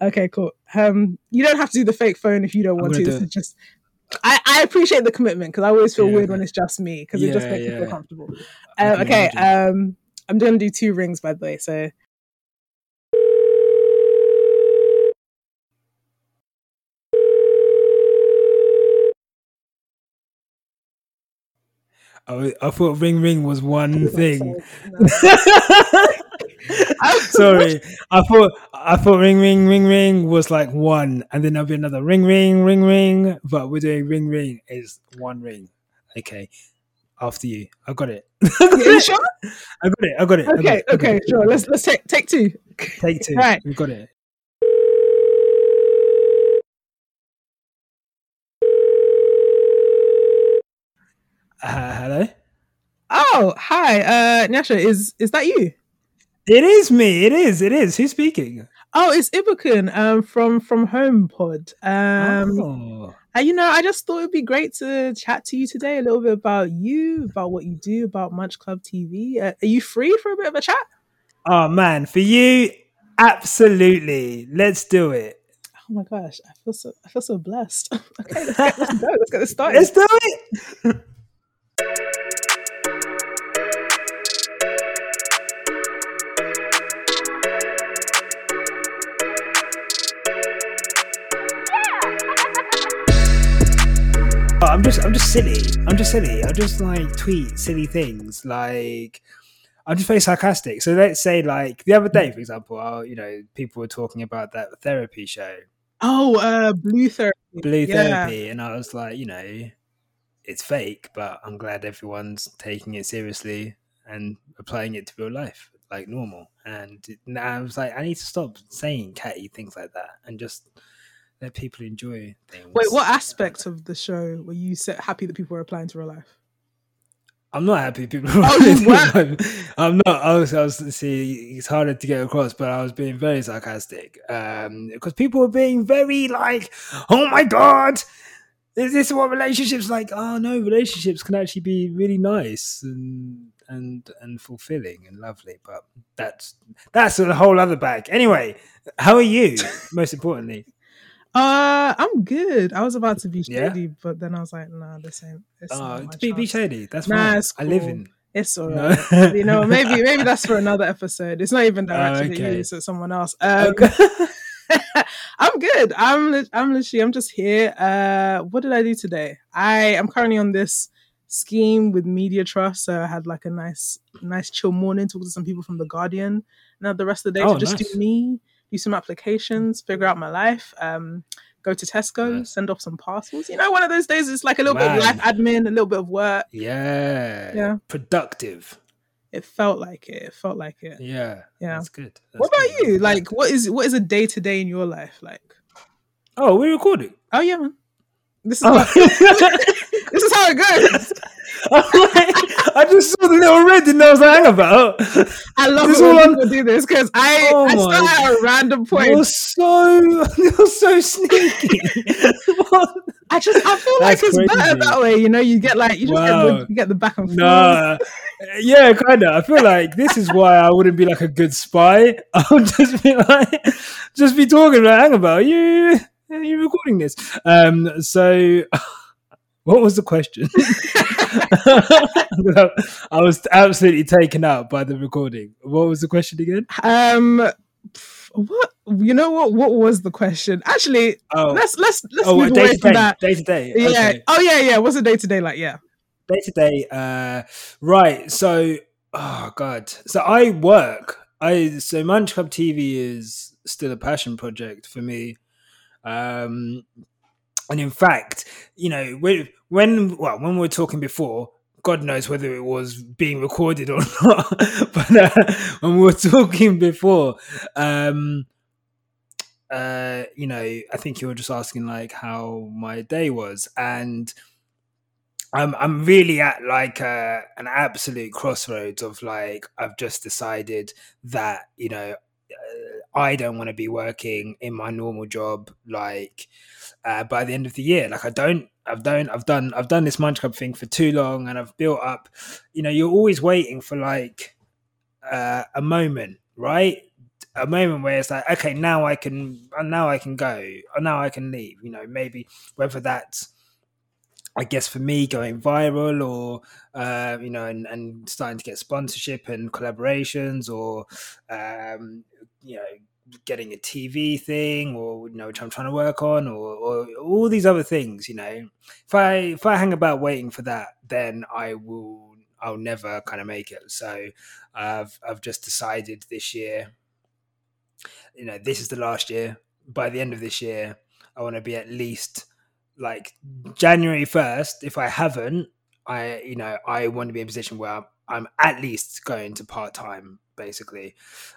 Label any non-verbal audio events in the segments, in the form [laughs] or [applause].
Okay, cool. Um, you don't have to do the fake phone if you don't want to. gonna This do just. I, I appreciate the commitment because I always feel Yeah. weird when it's just me because it just Yeah, makes me yeah. feel comfortable. Okay, Um, okay, I'm um, I'm gonna do two rings by the way. So I, I thought ring ring was one thing. I'm [laughs] [laughs] Sorry, I thought I thought ring ring ring ring was like one, and then there'll be another ring ring ring ring. But we're doing ring ring is one ring. Okay, after you, I got it. [laughs] I got you it. sure? I got it. I got it. Got Okay, it, got okay, it. sure. Let's let's take take two. take two. Right. we got it. Uh, hello. Oh, hi, uh, Nyasha. Is is that you? It is me. It is. It is. Who's speaking? Oh, it's Ibukun um, from from Home Pod. Um, oh. and, you know, I just thought it'd be great to chat to you today a little bit about you, about what you do, about Munch Club TV. Uh, are you free for a bit of a chat? oh man, for you, absolutely. Let's do it. Oh my gosh, I feel so I feel so blessed. [laughs] okay, let's get, let's go. Let's get this [laughs] started. Let's do it. [laughs] [laughs] I'm just I'm just silly. I'm just silly. I just like tweet silly things. Like I'm just very sarcastic. So let's say like the other day, for example, oh, you know, people were talking about that therapy show, Oh, uh, Blue Therapy. Blue Yeah. Therapy, and I was like, you know, it's fake, but I'm glad everyone's taking it seriously and applying it to real life like normal. And now I was like, I need to stop saying catty things like that and just let people enjoy things. Wait, what aspect of the show were you so happy that people were applying to real life? I'm not happy people. Oh? I'm not. I was. I was. See, it's harder to get across, but I was being very sarcastic um, because people were being very like, "Oh my god, is this what relationships like?" Oh no, relationships can actually be really nice and and and fulfilling and lovely. But that's that's a whole other bag. Anyway, how are you? [laughs] Most importantly, Uh, I'm good. I was about to be Yeah? shady, but then I was like, nah, this ain't. This oh, not my be, be shady. That's Nah, it's I live in. It's No. alright. you know, maybe maybe that's for [laughs] another episode. It's not even directed at okay. you, so someone else. Um, Okay. [laughs] I'm good. I'm I'm literally I'm just here. Uh, what did I do today? I am currently on this scheme with Media Trust, so I had like a nice nice chill morning, talk to some people from the Guardian. Now the rest of the day Oh, to just nice. do me, do some applications, figure out my life. Um, go to Tesco, Nice. send off some parcels. You know, one of those days it's like a little bit of life admin, a little bit of work. Yeah. Yeah. Productive. It felt like it. It felt like it. Yeah. Yeah. That's good. what about good. you? Like, what is what is a day to day in your life like? Oh, we're recording. Oh yeah, man. This is Oh. how, [laughs] this is how it [laughs] goes. Oh, I just saw the little red and I was like, hang about. I love This it when people do this because I, Oh I start at a random point. You're so [laughs] you're so sneaky. [laughs] I just I feel like That's it's better that way. You know, you get like you just get, Wow. the, you get the back and forth. nah. Yeah, kind of. I feel like this is why I wouldn't be like a good spy. [laughs] I'll just be like, just be talking like, hang about you. Are you recording this? Um. So, what was the question? [laughs] I was absolutely taken out by the recording. What was the question again? Um, what you know what what was the question? Actually, Oh, let's let's let's oh, move day away from day, that. day to day. Yeah. Okay. Oh yeah, yeah. What's a day to day like? Yeah. day to day. Uh, right. So, oh god. So I work. I so Munch Club TV is still a passion project for me. Um, and in fact, you know, when when well when we were talking before. God knows whether it was being recorded or [laughs] not, but uh, when we were talking before, um, uh, you know, I think you were just asking like how my day was, and I'm I'm really at like uh, an absolute crossroads of like I've just decided that you know uh, I don't want to be working in my normal job like uh, by the end of the year. Like I don't I've done I've done I've done this Munch Club thing for too long, and I've built up. You know, you're always waiting for like uh, a moment, right? a moment where it's like, okay, now I can, now I can go, or now I can leave. You know, maybe whether that's I guess for me, going viral or uh, you know, and, and starting to get sponsorship and collaborations, or um, you know, getting a TV thing, or you know, which I'm trying to work on, or, or all these other things. You know, if I if I hang about waiting for that, then I will I'll never kind of make it. So I've I've just decided this year. You know, this is the last year. By the end of this year, I want to be at least like January 1st, if I haven't, I, you know, I want to be in a position where I'm, at least going to part time, basically.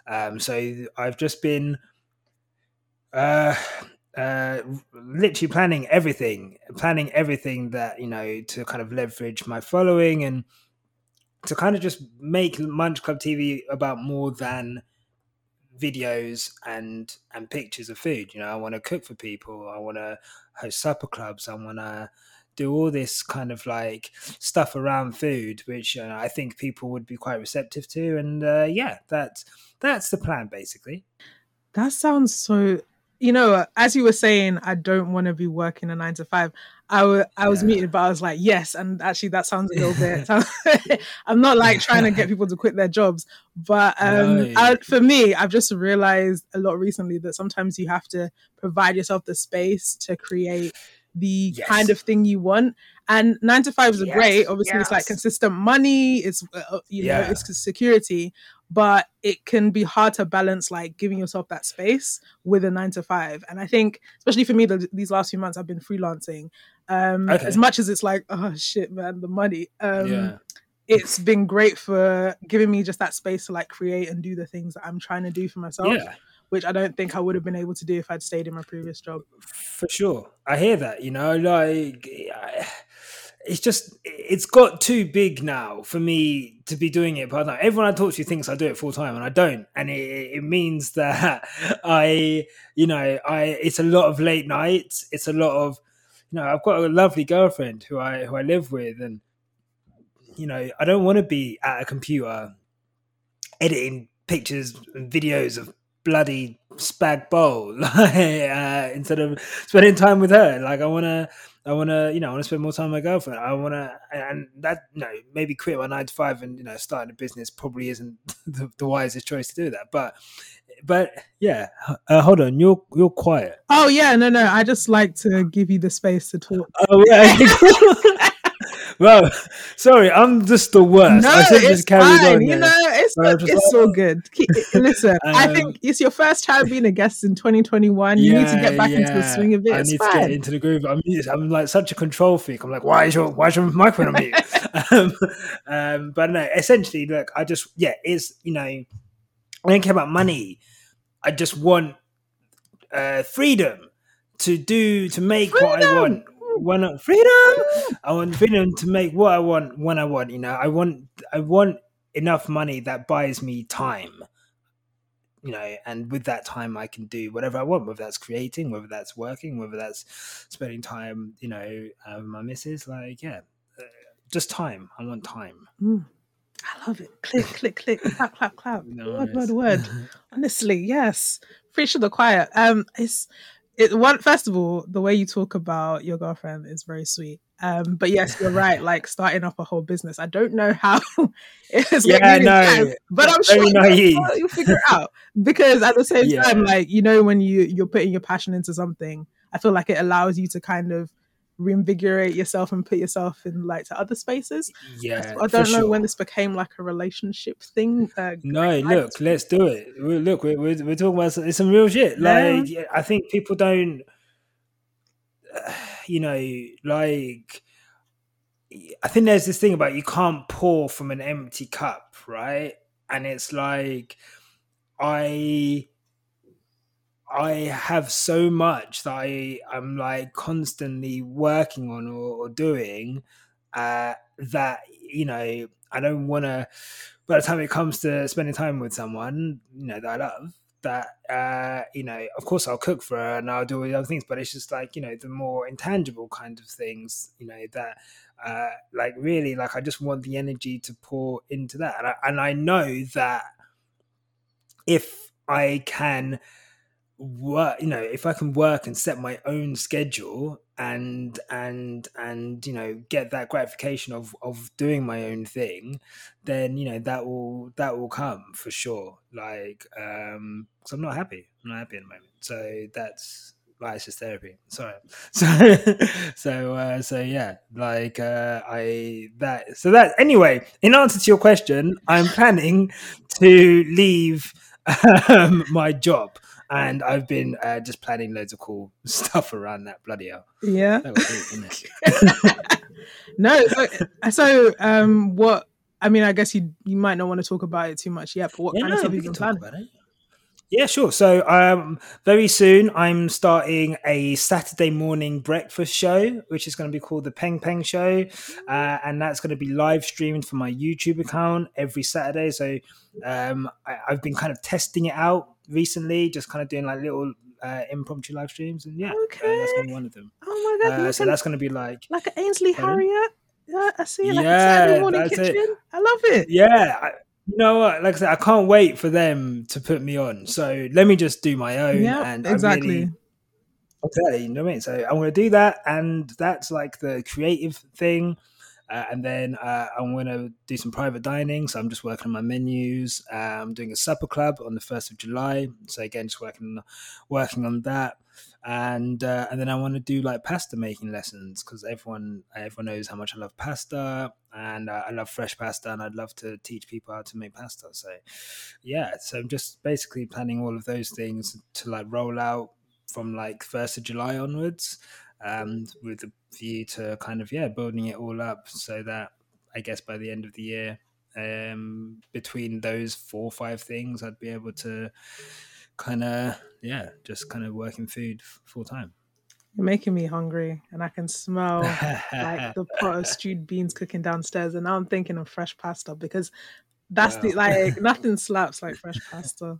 Um, so I've just been, uh, uh, literally planning everything, planning everything that, you know, to kind of leverage my following and to kind of just make Munch Club TV about more than videos and and pictures of food. You know, I want to cook for people. I want to host supper clubs. I want to do all this kind of like stuff around food, which uh, I think people would be quite receptive to. And uh, yeah, that's that's the plan basically. That sounds so you know, as you were saying, I don't want to be working a nine to five. I, w- I was yeah. meeting, but I was like, yes. And actually, that sounds a little bit. [laughs] [laughs] I'm not like trying to get people to quit their jobs, but um, no. I, for me, I've just realized a lot recently that sometimes you have to provide yourself the space to create the yes. kind of thing you want. And nine to fives are yes. great. Obviously, yes. it's like consistent money. It's uh, uh you know, it's security but it can be hard to balance like giving yourself that space with a nine to five. And I think, especially for me, the, these last few months, I've been freelancing. Um, okay. As much as it's like, oh shit, man, the money. Um, yeah. It's been great for giving me just that space to like create and do the things that I'm trying to do for myself. Yeah which I don't think I would have been able to do if I'd stayed in my previous job. For sure, I hear that. You know, like I, [sighs] it's just it's got too big now for me to be doing it part time. Everyone I talk to thinks I do it full time, and I don't, and it, it means [laughs] that I, you know, I it's a lot of late nights. It's a lot of, you know, I've got a lovely girlfriend who I who I live with, and you know, I don't want to be at a computer editing pictures and videos of bloody spag bowl [laughs] uh, instead of spending time with her. Like I want to I want to, you know, I want to spend more time with my girlfriend. I want to, and that, you know, maybe quit my nine to five and you know, starting a business probably isn't [laughs] the, the wisest choice to do that. But, but yeah, uh, hold on, you're you're quiet. Oh yeah, no, no, I just like to give you the space to talk. Oh yeah. [laughs] well, [laughs] sorry, I'm just the worst. No, I should just carried fine. on. You know, it's, it's like, so good. [laughs] listen, um, I think it's your first time being a guest in 2021. You need to get back yeah. into the swing of it. I it's need fine. to get into the groove. I'm, I'm like such a control freak. I'm like, why is your why is your microphone on mute? [laughs] um, um, but no, essentially, look, I just yeah, it's you know, I don't care about money. I just want uh, freedom to do to make freedom. what I want when freedom. I want freedom to make what I want when I want. You know, I want I want enough money that buys me time. You know, and with that time, I can do whatever I want. Whether that's creating, whether that's working, whether that's spending time. You know, uh, with my missus. Like, yeah, uh, just time. I want time. Mm. I love it. Click, [laughs] click, click, clap, clap, clap. Nice. Word, word, word. [laughs] Honestly, yes. Preach to the choir. Um, it's it one first of all, the way you talk about your girlfriend is very sweet. Um, but yes, you're right. Like starting up a whole business, I don't know how [laughs] it's yeah, like no, time, but I'm sure you'll, you'll, figure it out. Because at the same [laughs] yeah. time, like you know, when you you're putting your passion into something, I feel like it allows you to kind of reinvigorate yourself and put yourself in like to other spaces. Yeah, I don't know sure. when this became like a relationship thing. Uh, no, look, let's do it. We're, look, we're, we're, we're, talking about some, it's some real shit. Like, yeah. I think people don't, [sighs] you know, like. I think there's this thing about you can't pour from an empty cup, right? And it's like I I have so much that I am like constantly working on or, or doing uh, that you know I don't want to. By the time it comes to spending time with someone, you know that I love, that uh, you know, of course I'll cook for her and I'll do all the other things, but it's just like you know the more intangible kind of things, you know that uh, like really like I just want the energy to pour into that, and I, and I know that if I can work you know if i can work and set my own schedule and and and you know get that gratification of of doing my own thing then you know that will that will come for sure. Like um because i'm not happy. I'm not happy at the moment. So that's like it's just therapy. Sorry. [laughs] So so uh so yeah like uh i that so that anyway in answer to your question i'm planning to leave [laughs] um, my job and I've been uh, just planning loads of cool [laughs] stuff around that. Bloody hell! Yeah. [laughs] No. So, so, um, what? I mean, I guess you you might not want to talk about it too much yet. But what yeah, kind no, of stuff have you can been talk planning? Yeah, sure. So, um, very soon I'm starting a Saturday morning breakfast show, which is going to be called the Peng Peng Show, uh, and that's going to be live streamed from my YouTube account every Saturday. So, um, I, I've been kind of testing it out recently, just kind of doing like little uh, impromptu live streams, and yeah, uh, that's going to be one of them. Oh my god! Uh, so that's going to be like like an Ainsley? Harriott. Yeah, I see. Like a Yeah, Saturday morning that's it. kitchen. I love it. yeah I, you know what? Like i said i can't wait for them to put me on. So let me just do my own Yeah, and exactly. really, exactly. You know what i mean? So i'm going to do that and that's like the creative thing uh, and then uh, i'm going to do some private dining so i'm just working on my menus. Uh, i'm doing a supper club on the 1st of july so again just working working on that. And uh, and then I want to do like pasta making lessons because everyone everyone knows how much I love pasta and I love fresh pasta and I'd love to teach people how to make pasta. So yeah, so I'm just basically planning all of those things to like roll out from like first of July onwards, um, with the view to kind of yeah building it all up so that I guess by the end of the year, um, between those four or five things, I'd be able to kind of yeah just kind of working food full time. You're making me hungry, and I can smell like the [laughs] pot of stewed beans cooking downstairs, and now I'm thinking of fresh pasta because that's the [laughs] like nothing slaps like fresh pasta.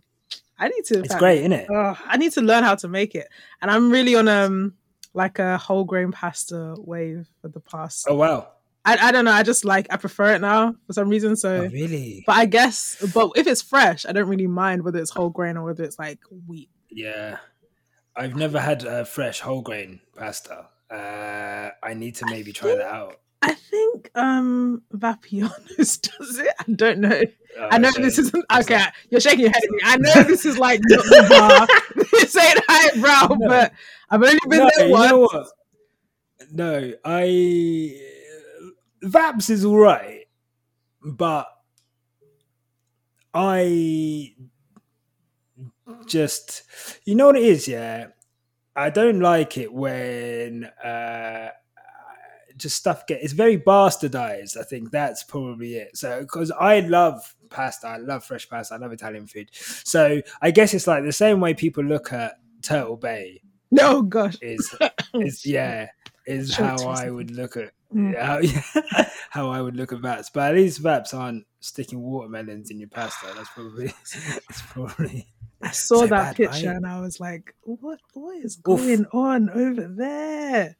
I need to. it's great, isn't it? Oh, I need to learn how to make it, and I'm really on um like a whole grain pasta wave for the past. Oh wow! I I don't know. I just like I prefer it now for some reason. So, Oh, really? but I guess, but if it's fresh, I don't really mind whether it's whole grain or whether it's like wheat. Yeah, I've never had uh, fresh whole grain pasta. Uh, I need to I maybe try that out. I think um Vapiano's [laughs] does it. I don't know. Oh, I know okay. this isn't okay. that? You're shaking your head at me. I know [laughs] this is like not the bar. [laughs] this ain't highbrow, No. but I've only been No, there once. No, I Vaps is all right, but I just you know what it is, yeah. I don't like it when uh just stuff get it's very bastardized. I think that's probably it. So because I love pasta, I love fresh pasta, I love Italian food. So I guess it's like the same way people look at Turtle Bay No [laughs] gosh. is [laughs] is yeah is [laughs] how I would look at Mm. how, how I would look at Vaps. But at least Vaps aren't sticking watermelons in your pasta. That's probably it's probably I saw so that bad, picture right? and I was like, what what is Oof. going on over there?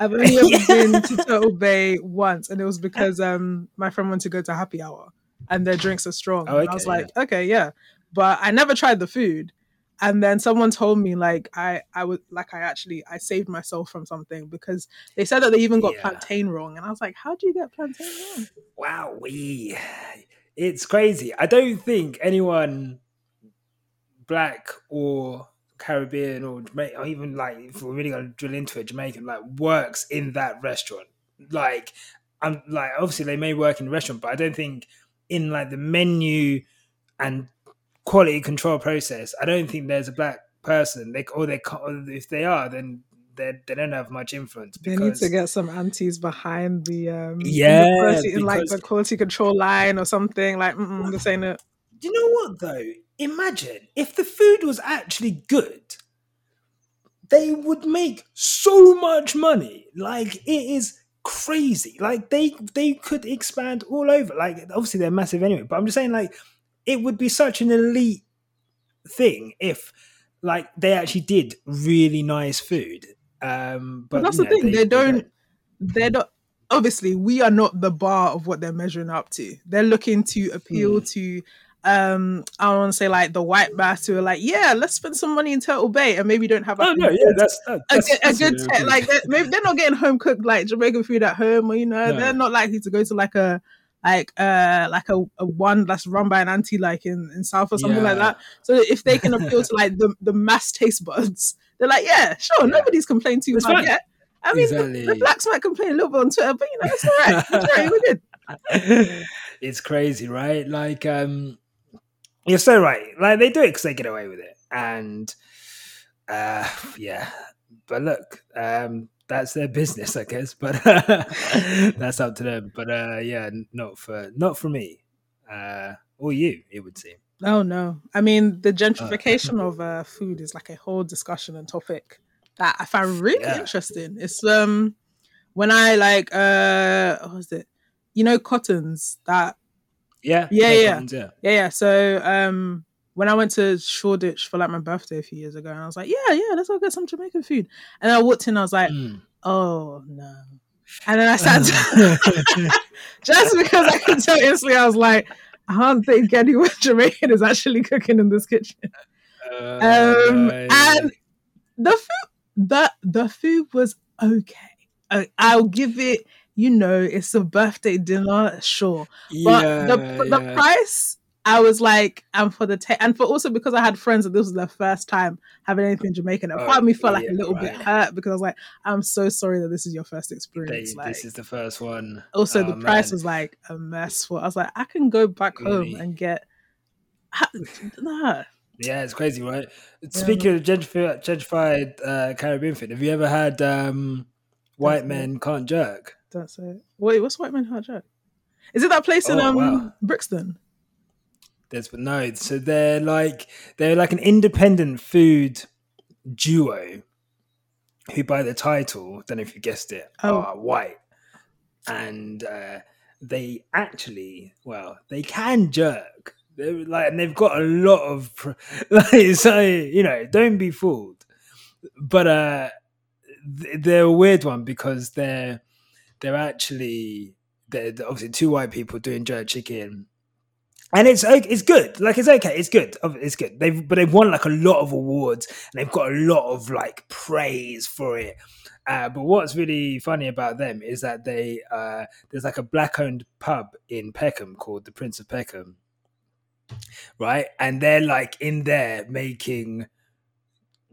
I've only ever [laughs] been to Turtle Bay once, and it was because um my friend wanted to go to happy hour and their drinks are strong. Oh, and I was okay, like, okay, yeah. But I never tried the food. And then someone told me like I I would like I actually I saved myself from something because they said that they even got Yeah. plantain wrong. And I was like, how do you get plantain wrong? wow. We it's crazy. I don't think anyone black or Caribbean or Jamaican, or even like if we're really gonna drill into it, Jamaican like works in that restaurant. Like I'm like obviously they may work in the restaurant, but I don't think in like the menu and quality control process, I don't think there's a black person. They or they can't, or if they are, then they they don't have much influence They need to get some aunties behind the um in the Yeah, quality, in like the quality control line or something. Like, this ain't it. Do you know what though? Imagine if the food was actually good, they would make so much money. Like it is crazy. Like they they could expand all over. Like obviously they're massive anyway, but I'm just saying like it would be such an elite thing if like they actually did really nice food. Um But but, that's you the know, thing. They, they don't. They're not. Obviously, we are not the bar of what they're measuring up to. They're looking to appeal Hmm. to um I don't want to say like the white bass who are like, yeah, let's spend some money in Turtle Bay and maybe don't have Oh no, a yeah, good- that's that, a, that's, good- a good really te- like they're, maybe they're not getting home cooked like Jamaican food at home or you know No. they're not likely to go to like a like uh like a, a one that's run by an auntie like in, in South or something like that. So if they can appeal to like the, the mass taste buds, they're like, yeah, sure, Yeah. nobody's complained too It's much fine. yet. I mean, the- the, blacks might complain a little bit on Twitter, but you know, it's all right. It's all right. We're good. [laughs] it's crazy, right? Like, um, you're so right. Like, they do it because they get away with it, and uh, yeah. But look, um, that's their business, I guess. [laughs] But [laughs] that's up to them. But uh, yeah, not for not for me, uh, or you. It would seem. Oh no! I mean, the [laughs] gentrification of uh, food is like a whole discussion and topic that I find really Yeah. interesting. It's um when I like uh what was it? You know, cottons that Yeah, Yeah, yeah. problems, yeah. yeah yeah. So um when I went to Shoreditch for like my birthday a few years ago, and I was like, yeah yeah, let's go get some Jamaican food. And I walked in, I was like, Mm. oh no. And then I sat down [laughs] [laughs] just because I could tell instantly, I was like, I don't think anyone [laughs] Jamaican is actually cooking in this kitchen. Uh, Um, and the food, the the food was okay. I, I'll give it. You know, it's a birthday dinner, sure, but yeah, the the yeah. price. I was like, and for the ta- and for also because I had friends that this was their first time having anything Jamaican. A part of me felt like Oh, yeah, a little bit hurt because I was like, I'm so sorry that this is your first They- experience. like, this is the first one. also, Oh, the price man. was like a mess. For I was like, I can go back Really? home and get. Nah. Yeah, it's crazy, right? Speaking of gentrified, gentrified uh, Caribbean food, have you ever had um, white men can't jerk? That's it. Wait, what's White Men Can't Jerk? Is it that place in Oh, um wow. Brixton? There's but no, so they're like they're like an independent food duo who, by the title, don't know if you guessed it, Oh. are white, and uh, they actually, well, they can jerk. They're like, and they've got a lot of, [laughs] like, so you know, don't be fooled. But uh, they're a weird one because they're they're actually they're obviously two white people doing jerk chicken and it's it's good. Like it's okay. It's good. It's good. They've but they've won like a lot of awards and they've got a lot of like praise for it. Uh, but what's really funny about them is that they uh, there's like a black owned pub in Peckham called the Prince of Peckham, right? And they're like in there making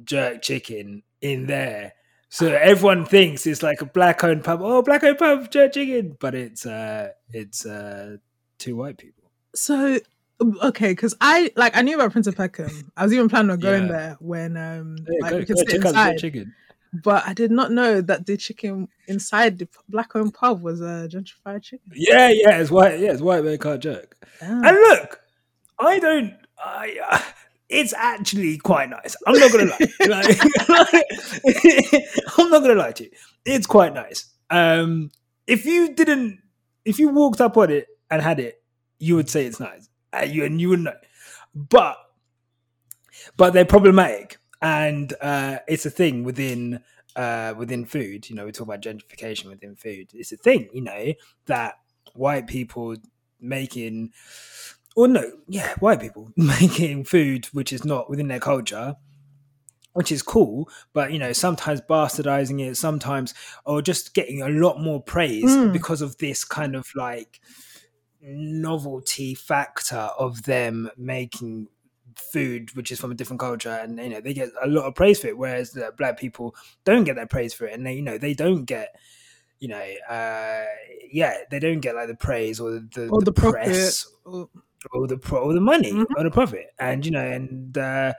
jerk chicken in there. So everyone thinks it's like a black owned pub. Oh, black owned pub jerk chicken, but it's uh it's uh two white people. So um, okay, because I like I knew about Prince of Peckham. I was even planning on going Yeah. there when um Yeah, like go- we could go sit inside. chicken. But I did not know that the chicken inside the black owned pub was a gentrified chicken. Yeah, yeah, it's white. Yeah, it's white man can't jerk. Ah. And look, I don't. I. It's actually quite nice. I'm not gonna lie. [laughs] Like, [laughs] I'm not gonna lie to you. It's quite nice. Um, if you didn't, if you walked up on it and had it, you would say it's nice. Uh, you and you would know. But, but they're problematic, and uh, it's a thing within uh, within food. You know, we talk about gentrification within food. It's a thing. You know that white people making or no, yeah, white people [laughs] making food which is not within their culture, which is cool, but you know, sometimes bastardizing it, sometimes or just getting a lot more praise Mm. because of this kind of like novelty factor of them making food which is from a different culture and you know they get a lot of praise for it whereas the black people don't get that praise for it and they you know they don't get you know uh yeah they don't get like the praise or the, or the, profit. press or- or the pro or the money Mhm. or the profit and you know and uh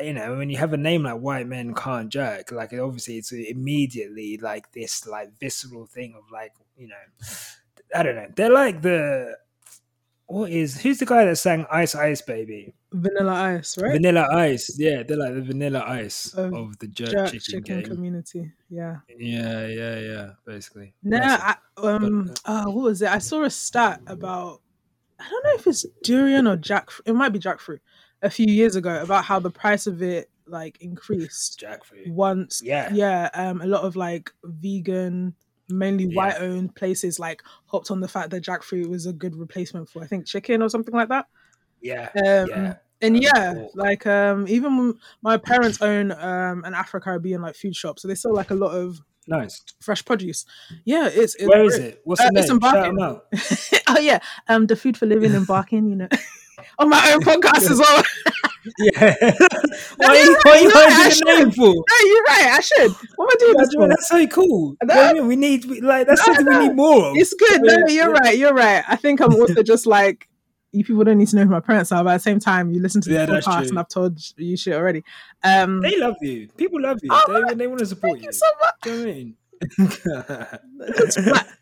you know when you have a name like white men can't jerk like obviously it's immediately like this like visceral thing of like you know i don't know they're like the what is who's the guy that sang ice ice baby vanilla ice, right? vanilla ice yeah they're like the vanilla ice Of of the jerk, Jerk chicken, chicken community. Yeah. yeah yeah yeah basically No, That's it. I, um, oh, what was it? I saw a stat about I don't know if it's durian or jackfruit. It might be jackfruit. A few years ago, about how the price of it like increased jackfruit once. yeah Yeah, um, a lot of like vegan, mainly Yeah. white-owned places like hopped on the fact that jackfruit was a good replacement for I think chicken or something like that. Yeah. Um, yeah. And Um, yeah, pork. like um, even my parents own um an Afro Caribbean like food shop, so they sell like a lot of Nice. fresh produce. Yeah, it's, it's Where is great. it? What's Uh, the it's name? in Shout Barking. 'em out. [laughs] oh yeah, um, the food for living in Barking, you know, [laughs] on my own podcast as well. [laughs] Yeah. Why are you're you, right, why are you you're I hiding name for? no, you're right. I should. What am I doing Yeah, this for? that's so cool. No. You know what I mean? We need we, like that's No, something no. we need more of. It's good. No, you're yeah. right. You're right. I think I'm also just like you people don't need to know who my parents are, but at the same time, you listen to the Yeah, that's podcast and I've told you shit already. Um, They love you. People love you. Oh, they, they want to support thank you. you so much. Do you know what I mean?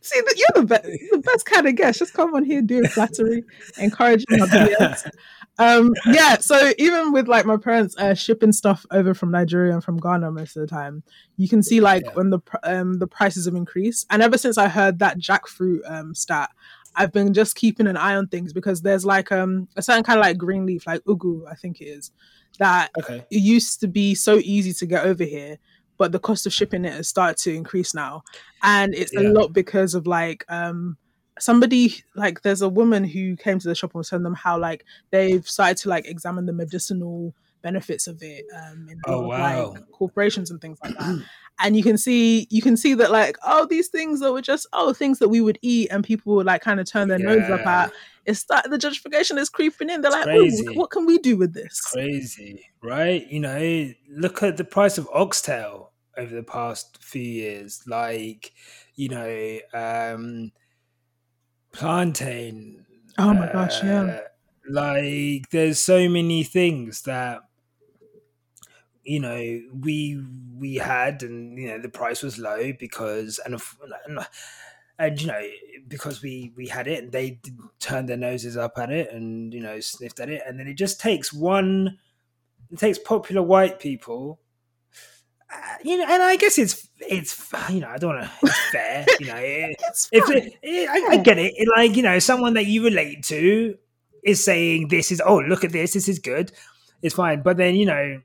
See, you're the best, the best kind of guest. Just come on here doing flattery, encouraging my BS. Um, yeah. So even with like my parents uh, shipping stuff over from Nigeria and from Ghana most of the time, you can see like Yeah. when the um the prices have increased. And ever since I heard that jackfruit um stat, I've been just keeping an eye on things because there's like um a certain kind of like green leaf, like ugu, I think it is, that okay. it used to be so easy to get over here but the cost of shipping it has started to increase now and it's a lot because of like um somebody like there's a woman who came to the shop and was telling them how like they've started to like examine the medicinal benefits of it um in Oh, wow. like corporations and things like that and you can see you can see that like oh these things that were just oh things that we would eat and people would like kind of turn their nose up at it's start the gentrification is creeping in they're It's like what can we do with this Crazy, right? You know, look at the price of oxtail over the past few years. Like, you know, um plantain. oh my gosh yeah uh, Like, there's so many things that you know we we had, and you know the price was low because and. and you know because we we had it and they turned their noses up at it and you know sniffed at it and then it just takes one it takes popular white people uh, you know and i guess it's it's you know i don't know it's fair you know [laughs] it, it's if it, it, I, I get it. it like you know someone that you relate to is saying this is oh look at this this is good it's fine but then you know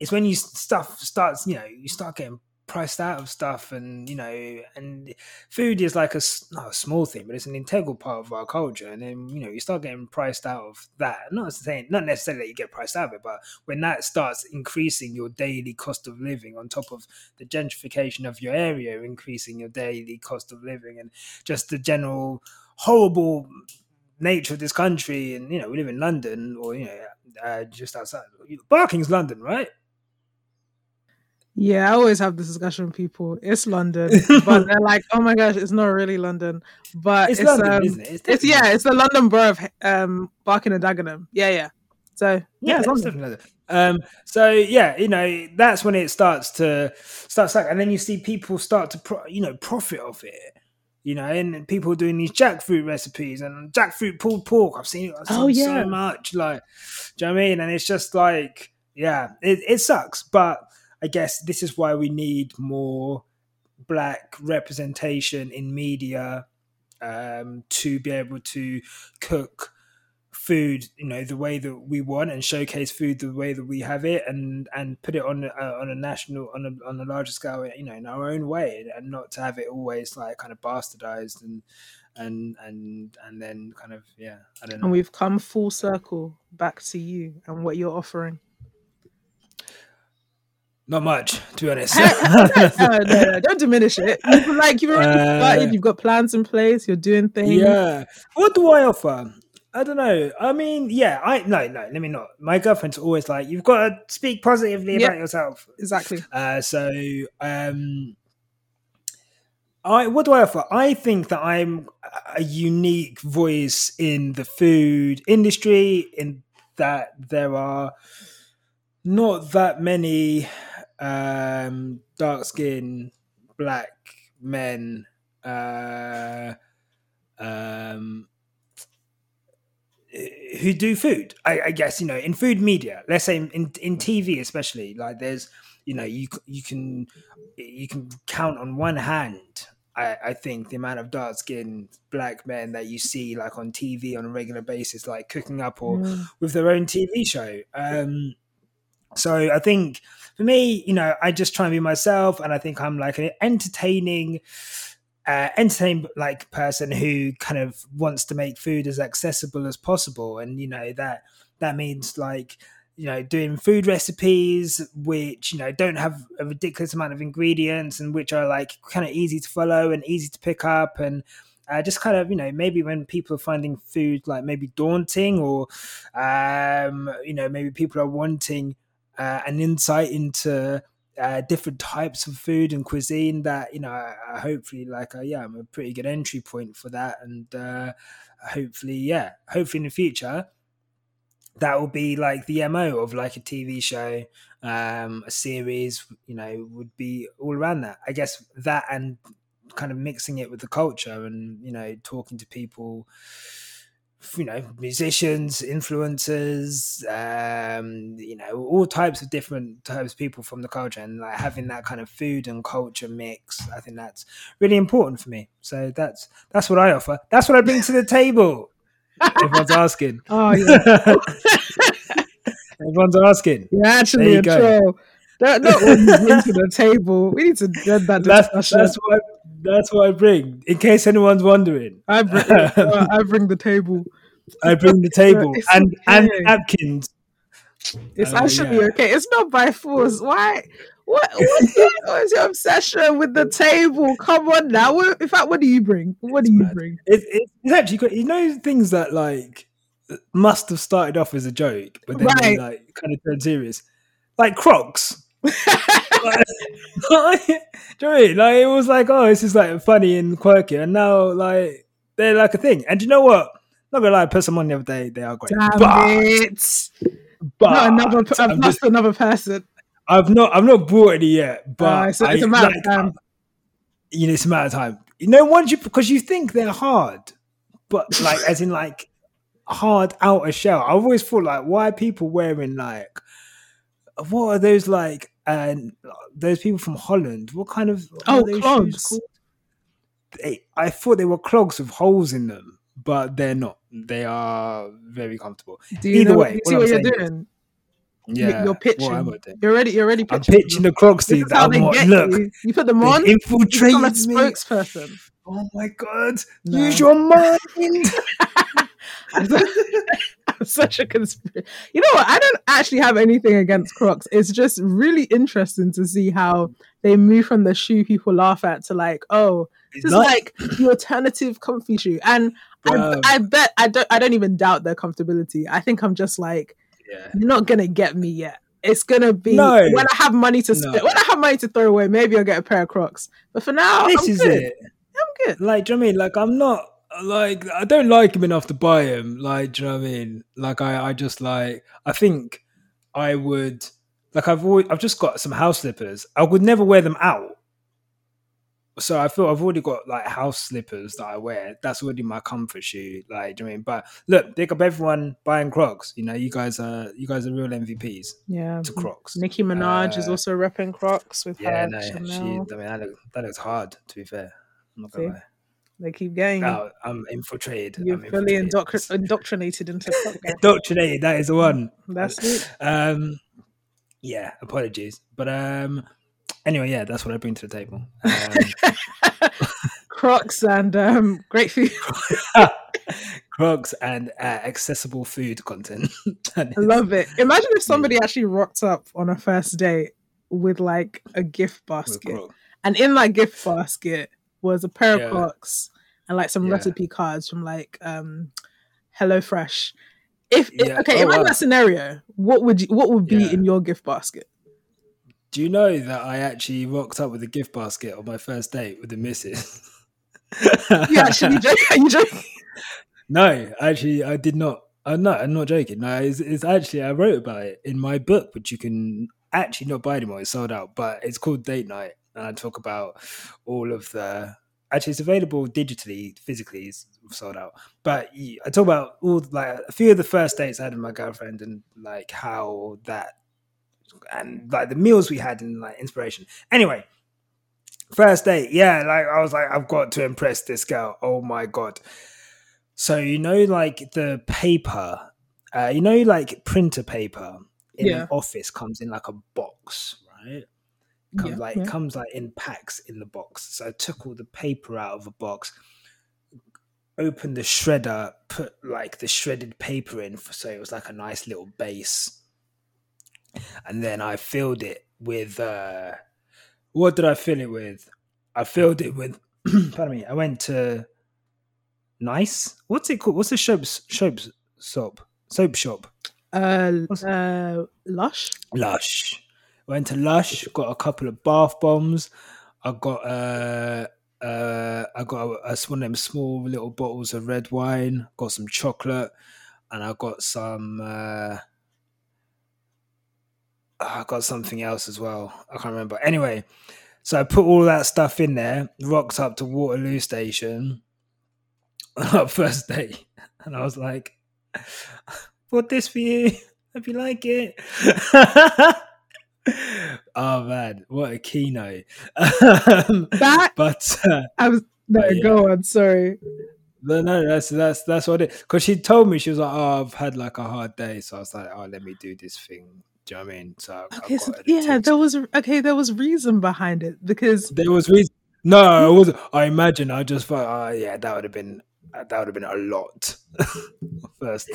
it's when you stuff starts you know you start getting priced out of stuff and you know and food is like a a small thing but it's an integral part of our culture. And then you know you start getting priced out of that. Not saying not necessarily that you get priced out of it but when that starts increasing your daily cost of living on top of the gentrification of your area increasing your daily cost of living and just the general horrible nature of this country and you know we live in london or you know uh, just outside barking's london right Yeah, I always have this discussion with people. It's London, [laughs] but they're like, "Oh my gosh, it's not really London." But it's, it's, london um, isn't it it's definitely yeah, it's the London borough of um, Barking and Dagenham. Yeah, yeah. So yeah, yeah, it's it's. Um, so yeah, you know that's when it starts to starts like, and then you see people start to pro, you know profit off it. You know, and people doing these jackfruit recipes and jackfruit pulled pork. I've seen it I've Oh, yeah. so much. Like, do you know what I mean? And it's just like, yeah, it, it sucks. But I guess this is why we need more black representation in media um, to be able to cook food you know the way that we want and showcase food the way that we have it and and put it on a, on a national on a on a larger scale you know in our own way and not to have it always like kind of bastardized and and and and then kind of yeah i don't know And we've come full circle back to you and what you're offering. Not much to be honest [laughs] no, no, no, don't diminish it. You've, like you've already Uh, started. You've got plans in place. You're doing things. Yeah. What do I offer? I don't know. I mean, yeah, I no, no, let me not. My girlfriend's always like, you've got to speak positively Yeah. about yourself. exactly. Uh, so, um, I what do I offer? I think that I'm a unique voice in the food industry. In that there are not that many um, dark skinned black men. Uh, um, who do food. I, I guess you know in food media. Let's say in, in in TV especially. Like there's you know you you can you can count on one hand. I, I think the amount of dark skinned black men that you see like on TV on a regular basis, like cooking up or Mm. with their own TV show. Um, so I think for me, you know, I just try and be myself, and I think I'm like an entertaining uh, entertain like person who kind of wants to make food as accessible as possible, and you know that that means like you know doing food recipes which you know don't have a ridiculous amount of ingredients and which are like kind of easy to follow and easy to pick up. And uh, just kind of you know maybe when people are finding food like maybe daunting or um you know maybe people are wanting uh, an insight into uh, different types of food and cuisine that you know uh, hopefully like uh, yeah i'm a pretty good entry point for that. And uh, hopefully yeah hopefully in the future that will be like the mo of like a tv show um a series you know would be all around that. I guess that and kind of mixing it with the culture and you know talking to people you know musicians influencers um you know all types of different types of people from the culture and like having that kind of food and culture mix i think that's really important for me. So that's that's what i offer. That's what i bring to the table everyone's [laughs] asking. Oh yeah. [laughs] Everyone's asking. You're actually a troll. That, not what you bring to the table. We need to get that that's, that's what I, that's what I bring. In case anyone's wondering, I bring [laughs] uh, I bring the table. I bring the [laughs] table and okay. and napkins. It's uh, actually yeah. okay. It's not by force. Why? What? What's your, what's your obsession with the table? Come on now. What, in fact, what do you bring? What it's do you mad. bring? It, it, it's actually good. You know things that like must have started off as a joke, but then right. they like kind of turned serious, like Crocs [laughs] [laughs] like, you know I mean? Like it was like, oh, this is like funny and quirky, and now like they're like a thing. And you know what? Not gonna lie, I put some on the other day. They are great. Damn but, it! But not another. I've just, another person. I've not. I've not bought any yet. But uh, it's, it's a matter like, of time. You know, it's a matter of time. You know, once you because you think they're hard, but like as in like hard outer shell. I've always thought like, why are people wearing like what are those like? And uh, those people from Holland, what kind of oh clogs? They, I thought they were clogs with holes in them, but they're not. They are very comfortable. Do you Either know, way, you see what, you're doing? Yeah, you're pitching. You're already, you're already pitching. I'm pitching the Crocs that look, you. you. put them on. Infiltrate a spokesperson. Oh my god! No. Use your mind. [laughs] [laughs] [laughs] I'm [laughs] such a conspiracy. You know what? I don't actually have anything against Crocs. It's just really interesting to see how they move from the shoe people laugh at to like, oh, this is like the alternative comfy shoe. And I, I, bet I don't. I don't even doubt their comfortability. I think I'm just like, yeah. you're not gonna get me yet. It's gonna be no. when I have money to spend. No. When I have money to throw away, maybe I'll get a pair of Crocs. But for now, this I'm is good. it. I'm good. Like, do you know I mean? Like, I'm not like I don't like him enough to buy him. Like, do you know what I mean? Like, I, I just like I think I would like I've always I've just got some house slippers. I would never wear them out. So I feel I've already got like house slippers that I wear. That's already my comfort shoe. Like, do you know I mean? But look, pick up everyone buying Crocs. You know, you guys are you guys are real MVPs. Yeah, to Crocs. Nicki Minaj uh, is also repping Crocs with yeah, her. No, Chanel. she. I mean, that, look, that looks hard. To be fair, I'm not gonna lie. They keep going. Oh, I'm infiltrated. You're I'm fully indoctr- indoctrinated into indoctrinated. That is the one. That's it. Um, yeah. Apologies, but um, anyway, yeah, that's what I bring to the table. Um, [laughs] Crocs and um, great food. [laughs] Crocs and uh, accessible food content. [laughs] I love it. Imagine if somebody actually rocked up on a first date with like a gift basket, and in that gift basket was a pair of Crocs and like some yeah. recipe cards from like um Hello Fresh. If, yeah. okay, oh, imagine wow. that scenario. What would you what would be yeah. in your gift basket? Do you know that I actually rocked up with a gift basket on my first date with the missus? [laughs] you actually [laughs] joking? Are you joking? No, actually, I did not. I'm not. I'm not joking. No, it's, it's, actually I wrote about it in my book, which you can actually not buy anymore. It's sold out, but it's called Date Night, and I talk about all of the. Actually, it's available digitally, physically, it's sold out. But I talk about all like a few of the first dates I had with my girlfriend, and like how that, and like the meals we had, and like inspiration. Anyway, first date, yeah, like I was like, I've got to impress this girl. Oh my god! So you know, like the paper, uh, you know, like printer paper in yeah. an office comes in like a box, right? Comes Yeah, like yeah. comes like in packs in the box. So I took all the paper out of the box, opened the shredder, put like the shredded paper in, for, so it was like a nice little base, and then I filled it with. uh What did I fill it with? I filled it with. [clears throat] pardon me. I went to Nice. What's it called? What's the soap soap soap soap shop? Uh, uh, Lush. Lush. Went to Lush. Got a couple of bath bombs. I got uh uh I got a, a, one of them small little bottles of red wine. Got some chocolate, and I got some. uh I got something else as well. I can't remember. Anyway, so I put all that stuff in there. Rocked up to Waterloo Station [laughs] on our first day, and I was like, [laughs] "Bought this for you. [laughs] Hope you like it." [laughs] oh man, what a keynote! [laughs] That but uh, I was. No, But yeah. go on. Sorry. no, no, that's that's that's what it. Because she told me she was like, "Oh, I've had like a hard day," so I was like, "Oh, let me do this thing." Do you know what I mean? So I've Okay, so yeah, there was okay. There was reason behind it because There was reason. No, it wasn't. I imagine. I just thought, oh yeah, that would have been uh, that would have been a lot. [laughs] First,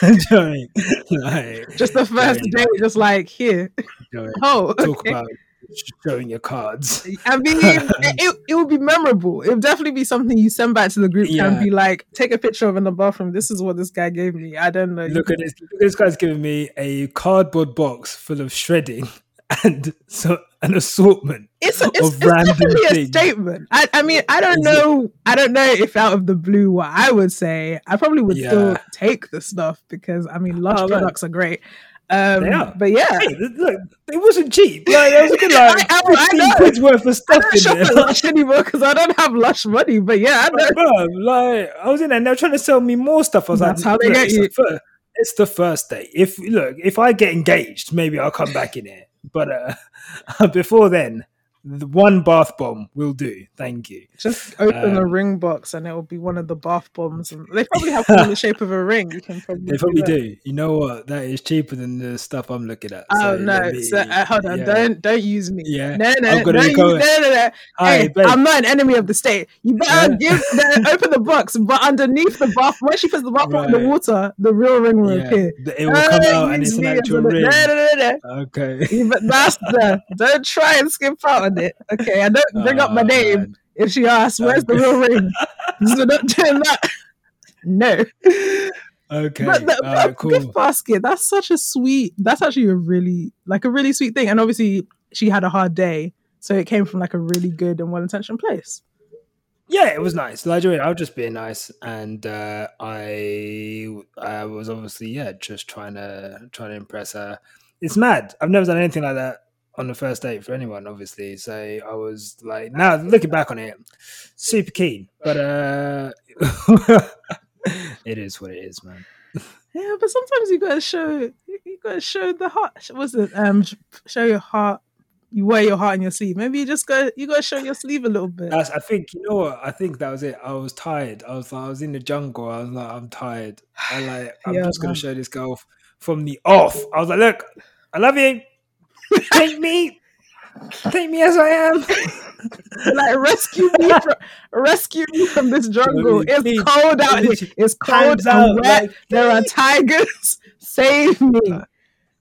Do you know I mean? Like, just the first day, just like here. Oh, talk about showing your cards. I mean, [laughs] it, it would be memorable. It would definitely be something you send back to the group chat and be like, take a picture of in the bathroom. This is what this guy gave me. I don't know. Look at this. This guy's giving me a cardboard box full of shredding [laughs] and so an assortment. it's, a, it's, of it's random definitely a statement. I, I mean, I don't Is it? know. I don't know if out of the blue, what I would say, I probably would still take the stuff because I mean, Oh, man. products are great. Um, are. but yeah, Hey, look, it wasn't cheap. Like there was a good like [laughs] I- I- I 15 know. quid's worth of I stuff don't in shop Lush [laughs] anymore because I don't have Lush money. But yeah, I know. Like, I was in there and they were trying to sell me more stuff. I was That's like, how they "Look, get it's you." The first, it's the first day. If look, if I get engaged, maybe I'll come back in here. But uh, [laughs] before then, the one bath bomb will do. Thank you. Just open a Um, ring box and it will be one of the bath bombs. And they probably have one in the [laughs] shape of a ring. You can probably They probably that. do. You know what? That is cheaper than the stuff I'm looking at. Oh So no! me- so, uh, hold on! yeah. Don't don't use me. Yeah. No, no, no, no, no, no. Hey, babe. I'm not an enemy of the state. You better Yeah. give the, [laughs] open the box, but underneath the bath, when she puts the bath bomb in the water, the real ring will Yeah, appear. it will come out and it's an actual ring. No, no, no, no. Okay. You- But that's the. [laughs] Don't try and skip out it. Okay, I don't bring up my Oh, name man. if she asks, "Where's the real ring?" so not doing that. No. Okay. But the, right, but cool. gift basket, that's such a sweet, that's actually a really, like a really sweet thing. And obviously, she had a hard day. So it came from like a really good and well intentioned place. Yeah, it was nice. Like, I was just being nice, and uh, I, I was obviously yeah, just trying to trying to impress her. It's mad. I've never done anything like that on the first date for anyone, obviously. So I was like, now looking back on it, super keen. But uh, [laughs] it is what it is, man. Yeah, but sometimes you gotta show, you gotta show the heart. What's it? Um, show your heart. You wear your heart on your sleeve. Maybe you just go, you gotta show your sleeve a little bit. That's, I think you know what. I think that was it. I was tired. I was like, I was in the jungle. I was like, I'm tired. I like, I'm [sighs] Yeah, just gonna man. show this girl from the off. I was like, look, I love you. Take me, take me as I am. like rescue me, [laughs] from, rescue me from this jungle. It's please, cold out It's cold out, wet. like, there are tigers. [laughs] Save me.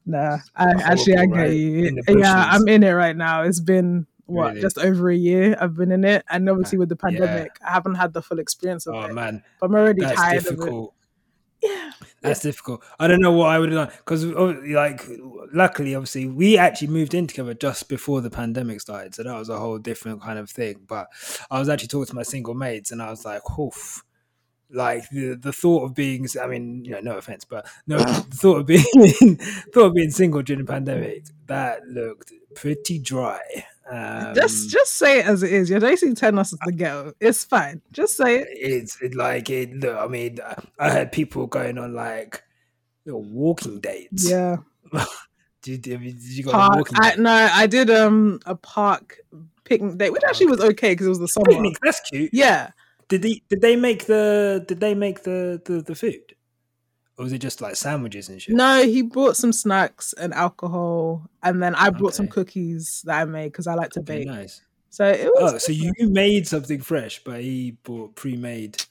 Nah, I actually I get right you. Yeah, I'm in it right now. It's been what Really? just over a year. I've been in it, and obviously with the Yeah. pandemic, I haven't had the full experience of Oh it. man, But I'm already that's tired of it. Yeah, That's difficult. I don't know what I would have done because, oh, like, luckily, obviously, we actually moved in together just before the pandemic started, so that was a whole different kind of thing. But I was actually talking to my single mates, and I was like, "Oof." Like the the thought of being, I mean, you know, no offense, but no, [laughs] the thought of being [laughs] thought of being single during the pandemic that looked pretty dry. Um, just just say it as it is. You're basically telling us it's the ghetto. It's fine. Just say it. it's it, like it. Look, I mean, I had people going on like little walking dates. Yeah. [laughs] Did, you- did you go on Park. walking I, date? no, I did um a park picnic date, which actually was okay because it was the summer. Picnic, that's cute. Yeah. Did they did they make the did they make the the, the food? or was it just like sandwiches and shit? No, he brought some snacks and alcohol, and then I brought some cookies that I made because I like to Okay, bake. nice. So it was. Oh, so you made something fresh, but he bought pre-made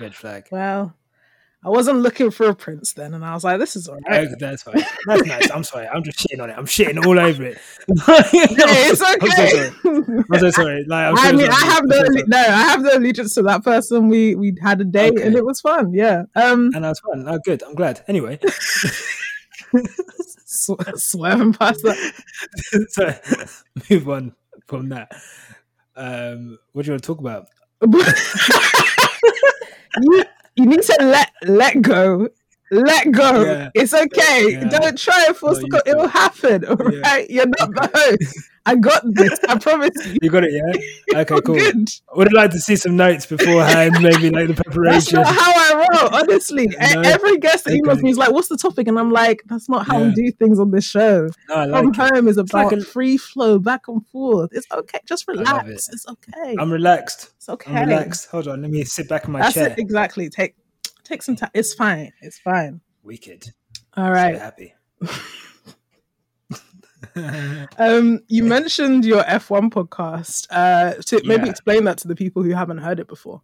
red flag. Well, I wasn't looking for a prince then, and I was like, "This is alright." Okay, that's fine. That's nice. I'm sorry. I'm just shitting on it. I'm shitting all over it. it's [laughs] [laughs] I'm so okay. sorry. I'm so sorry. Like, I so mean. I have no so no, I have no allegiance to that person. We we had a date and it was fun. Yeah. Um, And that's fun. Oh, good. I'm glad. Anyway, [laughs] sw- swerving past that. so move on from that. Um, what do you want to talk about? You, need to let let go. Let go. Yeah. It's okay. Yeah. Don't try and force No, the. It will happen. All Yeah. right. You're not the host. I got this. I promise [laughs] you. You got it, yeah. [laughs] Okay, cool. Good. Would have liked to see some notes beforehand, maybe like the [laughs] That's preparation. not how I roll, honestly. No. Every guest that emails Okay. me is like, "What's the topic?" And I'm like, "That's not how we do things on this show. No, From like it. home is like about a- free flow, back and forth. It's okay. Just relax. it. It's okay. I'm relaxed. it's okay. I'm relaxed. Hold on, let me sit back in my That's chair. it. Exactly. Take take some time. It's fine. It's fine. Wicked. All right. So happy. [laughs] Um, you mentioned your F1 podcast. Uh, to maybe Yeah. explain that to the people who haven't heard it before.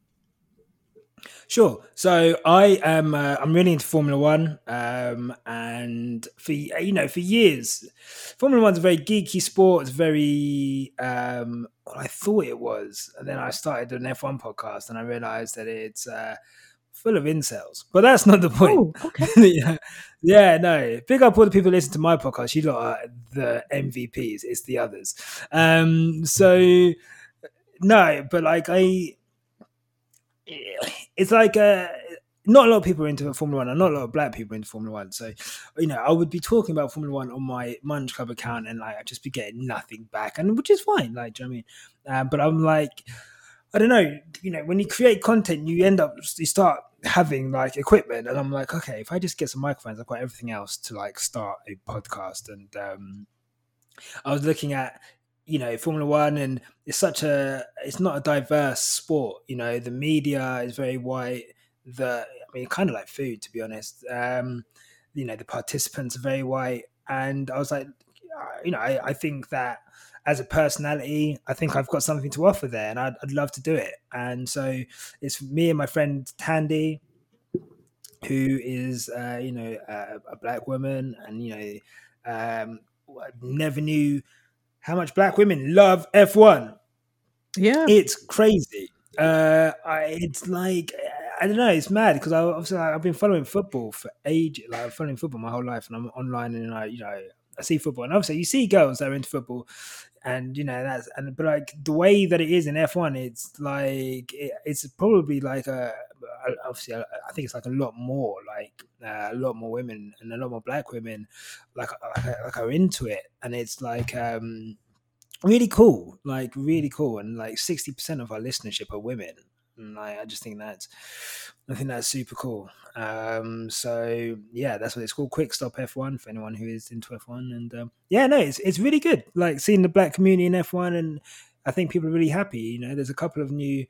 Sure. So I am. Uh, I'm really into Formula One, um, and for you know, for years, Formula One's a very geeky sport. It's very. Um, well, I thought it was, and then I started an F1 podcast, and I realized that it's uh, full of incels. But that's not the point. Oh, okay. [laughs] yeah. yeah, no. Big up all the people who listen to my podcast. You lot are the MVPs. It's the others. Um, so no, but like I, it's like uh, not a lot of people are into Formula One, and not a lot of black people are into Formula One. So you know, I would be talking about Formula One on my Munch Club account, and like I'd just be getting nothing back, and which is fine. Like, do you know what I mean? Uh, but I'm like. I don't know, you know, when you create content, you end up, you start having like equipment. And I'm like, okay, if I just get some microphones, I've got everything else to like start a podcast. And um, I was looking at, you know, Formula One, and it's such a, it's not a diverse sport. You know, the media is very white. The, I mean, kind of like food, to be honest. Um, you know, the participants are very white. And I was like, you know, I, I think that as a personality, I think I've got something to offer there, and I'd, I'd love to do it. And so it's me and my friend Tandy, who is uh, you know a, a black woman, and you know um, I never knew how much black women love F one. Yeah. It's crazy. Uh, I, it's like I don't know. It's mad because I obviously like, I've been following football for ages. Like following football my whole life, and I'm online, and I you know I see football, and obviously you see girls that are into football, and you know that's and but like the way that it is in F1, it's like it, it's probably like a obviously I, think it's like a lot more like uh, a lot more women and a lot more black women like like, like are into it, and it's like um really cool, like really cool, and like sixty percent of our listenership are women. And like, I just think that's, I think that's super cool. Um, so yeah, that's what it's called. Quick Stop F1 for anyone who is into F1. And um, yeah, no, it's it's really good. Like seeing the black community in F1, and I think people are really happy. You know, there's a couple of new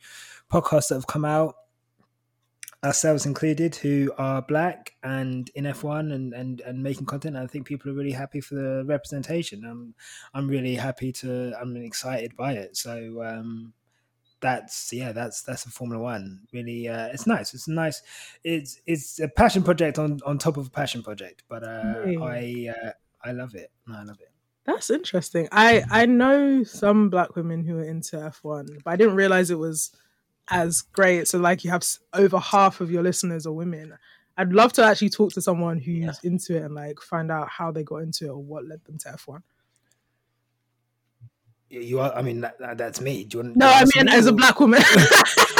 podcasts that have come out, ourselves included, who are black and in F1 and and and making content. I think people are really happy for the representation. I'm I'm really happy to. I'm excited by it. So. um that's yeah that's that's a formula one really uh it's nice it's nice it's it's a passion project on on top of a passion project but uh i uh i love it i love it That's interesting. I I know some black women who are into F1, but I didn't realize it was as great. So like you have over half of your listeners are women. I'd love to actually talk to someone who's Yeah. into it and like find out how they got into it or what led them to F1. you you are i mean that, that- that's me do you want No, do you I mean as a black woman. [laughs]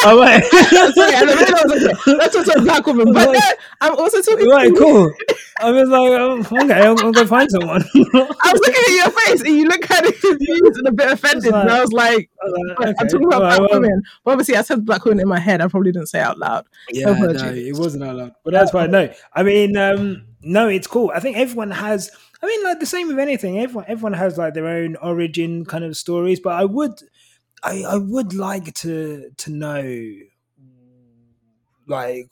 oh wait [laughs] Sorry, at the minute I was like, that's also a black woman. But no, I'm also talking. right cool i was like oh, okay i'm, I'm gonna find someone [laughs] I was looking at your face and you look kind of confused and a bit offended. and I was like, I was like, I'm talking about all right, black well, women. But obviously, I said black women in my head. I probably didn't say out loud. Yeah, no, it wasn't out loud, but that's fine. No, I mean, um, no, it's cool. I think everyone has. I mean, like the same with anything. Everyone, everyone has like their own origin kind of stories. But I would, I, I would like to to know, like,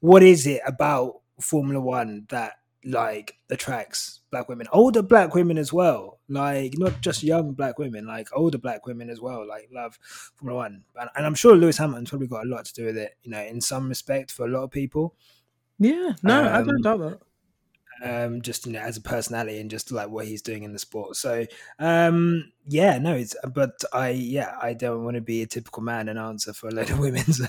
what is it about Formula One that like attracts black women, older black women as well. Like not just young black women, like older black women as well. Like love Formula One, and, and I'm sure Lewis Hamilton's probably got a lot to do with it. You know, in some respect, for a lot of people. Yeah, no, um, I don't doubt that um, just you know as a personality and just like what he's doing in the sport. So um, yeah, no, it's but I yeah I don't want to be a typical man and answer for a load of women. [laughs] So,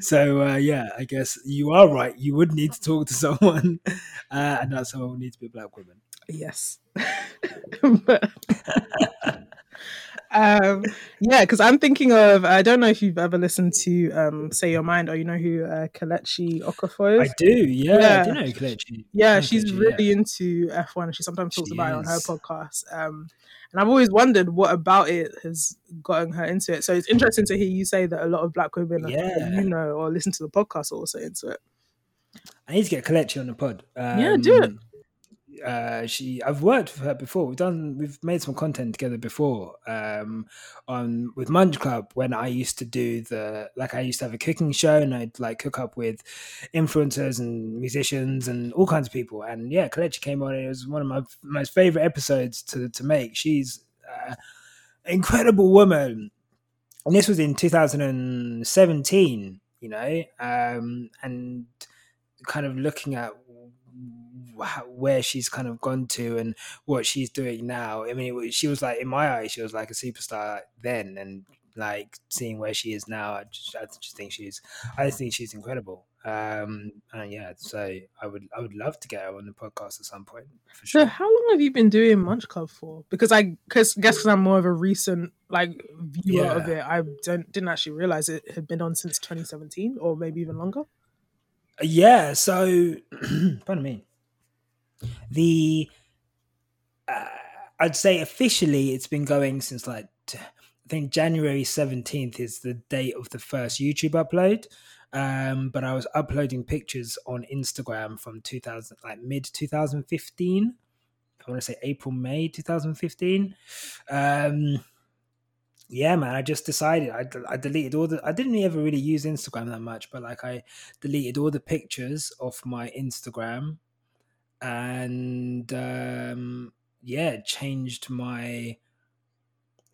so uh, yeah, I guess you are right. You would need to talk to someone, [laughs] uh, and that someone would need to be a black woman. Yes. [laughs] um, yeah, because I'm thinking of I don't know if you've ever listened to um, Say Your Mind or you know who uh, Kelechi Okafor is. I do, yeah, yeah. I do know Kelechi. Yeah, she's Kelechi, really yeah. into F1 she sometimes talks she about is. it on her podcast. Um, and I've always wondered what about it has gotten her into it. So it's interesting to hear you say that a lot of black women yeah. you know or listen to the podcast are also into it. I need to get Kelechi on the pod. Um, yeah, do it. Uh, she I've worked with her before. We've done we've made some content together before um, on with Munch Club when I used to do the like I used to have a cooking show and I'd like cook up with influencers and musicians and all kinds of people. And yeah, Kelechi came on. it was one of my most favorite episodes to to make. She's uh, an incredible woman, and this was in 2017. You know, um, and kind of looking at where she's kind of gone to and what she's doing now. I mean, she was like in my eyes, she was like a superstar then, and like seeing where she is now, I just, I just think she's, I just think she's incredible. Um, and yeah, so I would, I would love to get her on the podcast at some point. For sure. So, how long have you been doing Munch Club for? Because I cause, guess because I'm more of a recent like viewer yeah. of it, I don't didn't actually realize it had been on since 2017 or maybe even longer. Yeah. So, [clears throat] pardon me the uh, I'd say officially it's been going since like I think January 17th is the date of the first YouTube upload. Um, but I was uploading pictures on Instagram from 2000, like mid 2015. I want to say April, May 2015. Um, yeah, man, I just decided I, I deleted all the. I didn't ever really use Instagram that much, but like I deleted all the pictures off my Instagram and um, yeah, changed my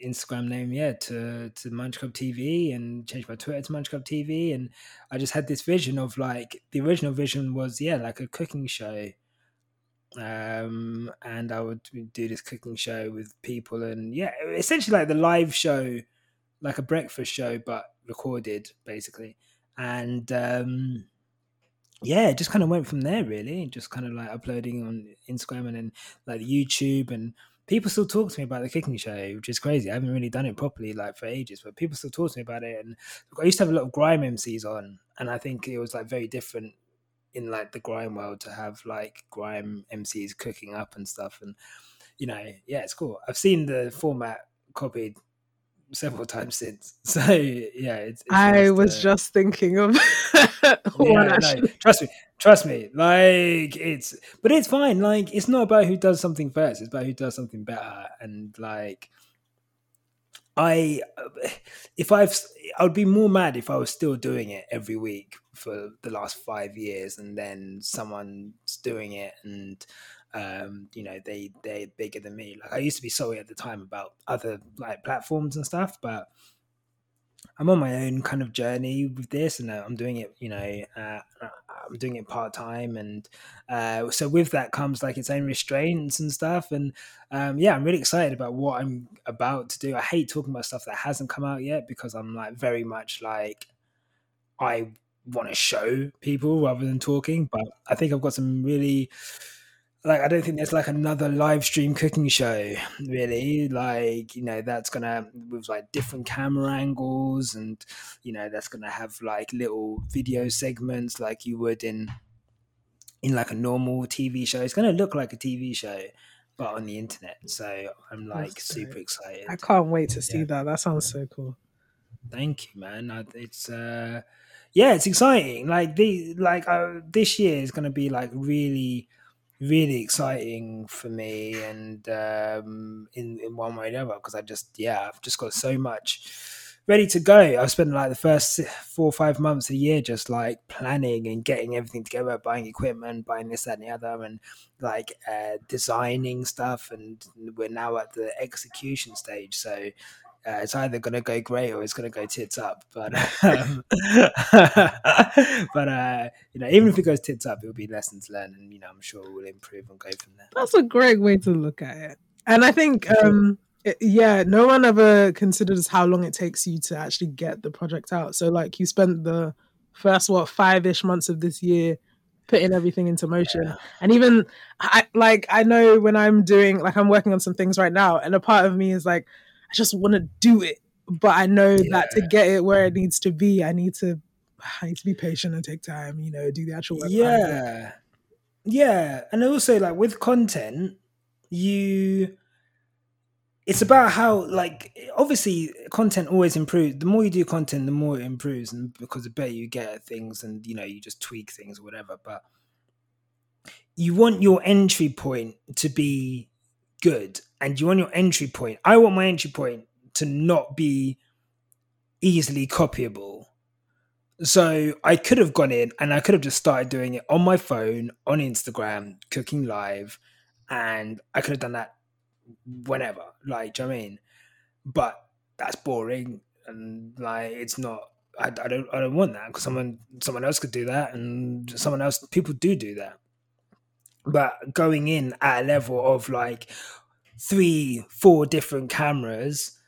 Instagram name, yeah, to to Munch Club TV, and changed my Twitter to Munch Club TV, and I just had this vision of like the original vision was yeah, like a cooking show, um, and I would do this cooking show with people, and yeah, essentially like the live show, like a breakfast show but recorded basically, and um, yeah, it just kind of went from there really. Just kind of like uploading on Instagram and then like YouTube and people still talk to me about the cooking show, which is crazy. I haven't really done it properly like for ages, but people still talk to me about it. And I used to have a lot of grime MCs on, and I think it was like very different in like the grime world to have like grime MCs cooking up and stuff. And you know, yeah, it's cool. I've seen the format copied several times since. [laughs] So yeah, it's, it's I nice was to... just thinking of. [laughs] yeah, no, trust me, trust me. Like it's, but it's fine. Like it's not about who does something first. It's about who does something better. And like, I, [sighs] if I've, I would be more mad if I was still doing it every week for the last five years, and then someone's doing it and um, you know, they they're bigger than me. Like I used to be sorry at the time about other like platforms and stuff, but I'm on my own kind of journey with this, and uh, I'm doing it. You know, uh, I'm doing it part time, and uh, so with that comes like its own restraints and stuff. And um, yeah, I'm really excited about what I'm about to do. I hate talking about stuff that hasn't come out yet because I'm like very much like I want to show people rather than talking. But I think I've got some really like I don't think there's like another live stream cooking show really. Like you know that's gonna with like different camera angles and you know that's gonna have like little video segments like you would in in like a normal TV show. It's gonna look like a TV show but on the internet. So I'm like that's super great. excited. I can't wait to see yeah. that. That sounds so cool. Thank you man. It's uh yeah it's exciting. Like the like uh, this year is gonna be like really really exciting for me and um, in in one way or another because I just yeah I've just got so much ready to go. I've spent like the first four or five months a year just like planning and getting everything together, buying equipment, buying this, that, and the other, and like uh, designing stuff. And we're now at the execution stage. So uh, it's either going to go great or it's going to go tits up. But [laughs] um, [laughs] but uh, you know, even if it goes tits up, it'll be lessons learned, and you know, I'm sure we'll improve and go from there. That's a great way to look at it, and I think. Um, yeah, no one ever considers how long it takes you to actually get the project out. So, like, you spent the first what five ish months of this year putting everything into motion, yeah. and even I like I know when I'm doing like I'm working on some things right now, and a part of me is like, I just want to do it, but I know yeah. that to get it where it needs to be, I need to I need to be patient and take time. You know, do the actual work. Yeah, yeah, and also like with content, you it's about how like obviously content always improves the more you do content the more it improves and because the better you get at things and you know you just tweak things or whatever but you want your entry point to be good and you want your entry point i want my entry point to not be easily copyable so i could have gone in and i could have just started doing it on my phone on instagram cooking live and i could have done that whenever. Like, do you know I mean? But that's boring, and like, it's not. I, I don't. I don't want that because someone someone else could do that, and someone else. People do do that. But going in at a level of like three, four different cameras,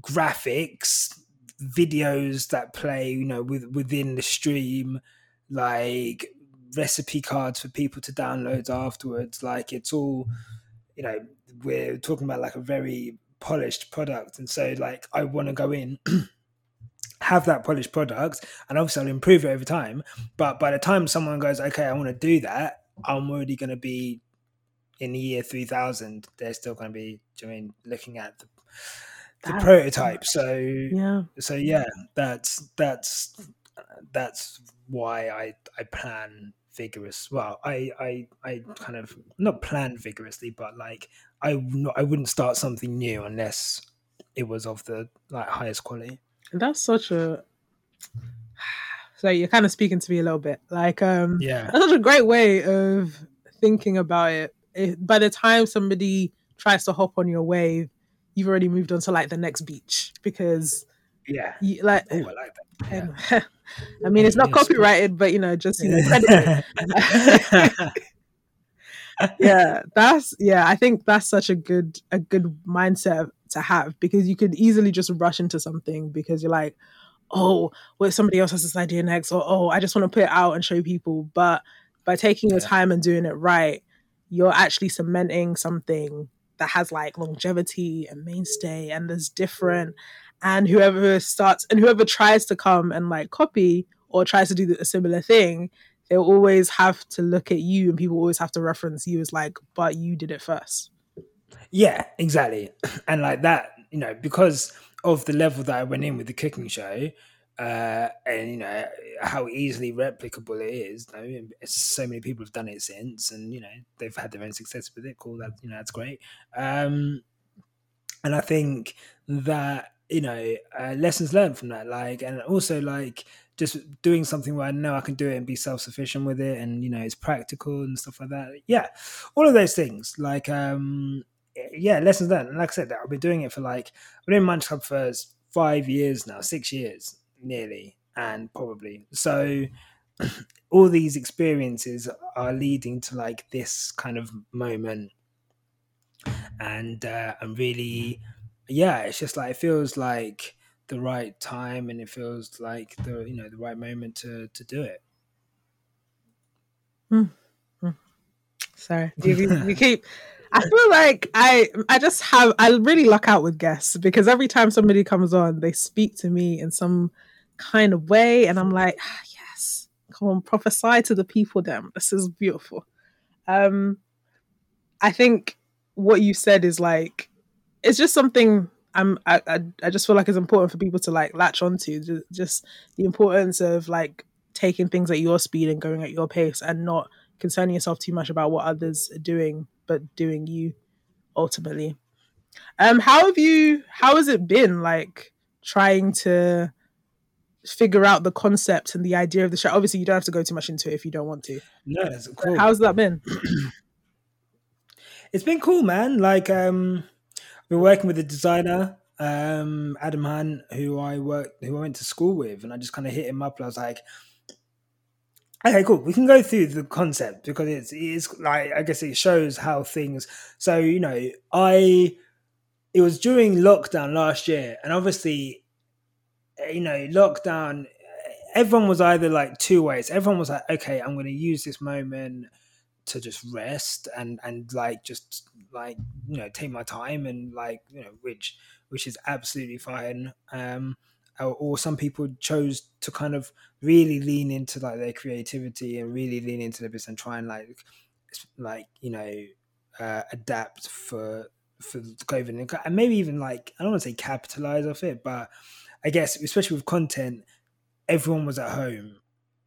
graphics, videos that play, you know, with within the stream, like recipe cards for people to download afterwards. Like it's all, you know, we're talking about like a very polished product and so like i want to go in [clears throat] have that polished product and obviously i'll improve it over time but by the time someone goes okay i want to do that i'm already going to be in the year 3000 they're still going to be I mean looking at the, the prototype so yeah so yeah that's that's that's why i i plan vigorous well i i i kind of not plan vigorously but like I I wouldn't start something new unless it was of the like highest quality. That's such a so you're kind of speaking to me a little bit. Like um yeah. That's such a great way of thinking about it. If, by the time somebody tries to hop on your wave, you've already moved on to like the next beach because yeah, you, like oh, I like that. [laughs] Yeah. [laughs] I mean, it's not copyrighted, but you know, just you know, [laughs] yeah, that's yeah. I think that's such a good a good mindset to have because you could easily just rush into something because you're like, oh, well, somebody else has this idea next, or oh, I just want to put it out and show people. But by taking your time and doing it right, you're actually cementing something that has like longevity and mainstay and there's different and whoever starts and whoever tries to come and like copy or tries to do a similar thing they'll always have to look at you and people always have to reference you as like, but you did it first. Yeah, exactly. [clears throat] And like that, you know, because of the level that I went in with the cooking show, uh, and you know how easily replicable it is. I mean, so many people have done it since, and you know they've had their own success with it. Cool, that you know that's great. Um, and I think that you know uh, lessons learned from that, like, and also like just doing something where I know I can do it and be self sufficient with it, and you know it's practical and stuff like that. Yeah, all of those things. Like, um, yeah, lessons learned. And like I said, I've been doing it for like I've been in Munch Club for five years now, six years nearly, and probably so. [clears throat] all these experiences are leading to like this kind of moment, and uh, I'm really, yeah, it's just like it feels like the right time and it feels like the you know the right moment to to do it mm. Mm. sorry you, you [laughs] keep I feel like I I just have I really luck out with guests because every time somebody comes on, they speak to me in some kind of way, and I'm like, ah, yes, come on, prophesy to the people. Them, this is beautiful. Um, I think what you said is like it's just something I'm I, I, I just feel like it's important for people to like latch onto just, just the importance of like taking things at your speed and going at your pace and not concerning yourself too much about what others are doing but doing you ultimately um how have you how has it been like trying to figure out the concept and the idea of the show. Obviously, you don't have to go too much into it if you don't want to. No, it's cool. How's that been? [clears throat] it's been cool, man. Like, um, I've been working with a designer, um, Adam Han, who I worked, who I went to school with, and I just kind of hit him up. And I was like, okay, cool. We can go through the concept because it's it's like I guess it shows how things. So you know, I it was during lockdown last year, and obviously, eh, you know, lockdown. Everyone was either like two ways. Everyone was like, okay, I'm going to use this moment to just rest and and like just like you know take my time and like you know which which is absolutely fine um or, some people chose to kind of really lean into like their creativity and really lean into the business and try and like like you know uh, adapt for for COVID and maybe even like I don't want to say capitalize off it, but I guess especially with content, everyone was at home,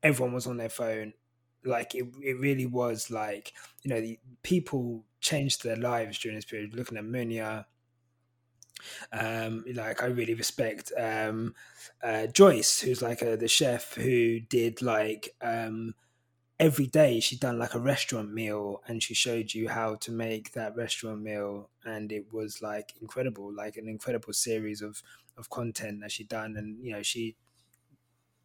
everyone was on their phone. Like it, it really was like you know the people changed their lives during this period. Looking at Munya, um, like I really respect um, uh, Joyce, who's like a, the chef who did like um, every day she'd done like a restaurant meal and she showed you how to make that restaurant meal and it was like incredible like an incredible series of of content that she'd done and you know she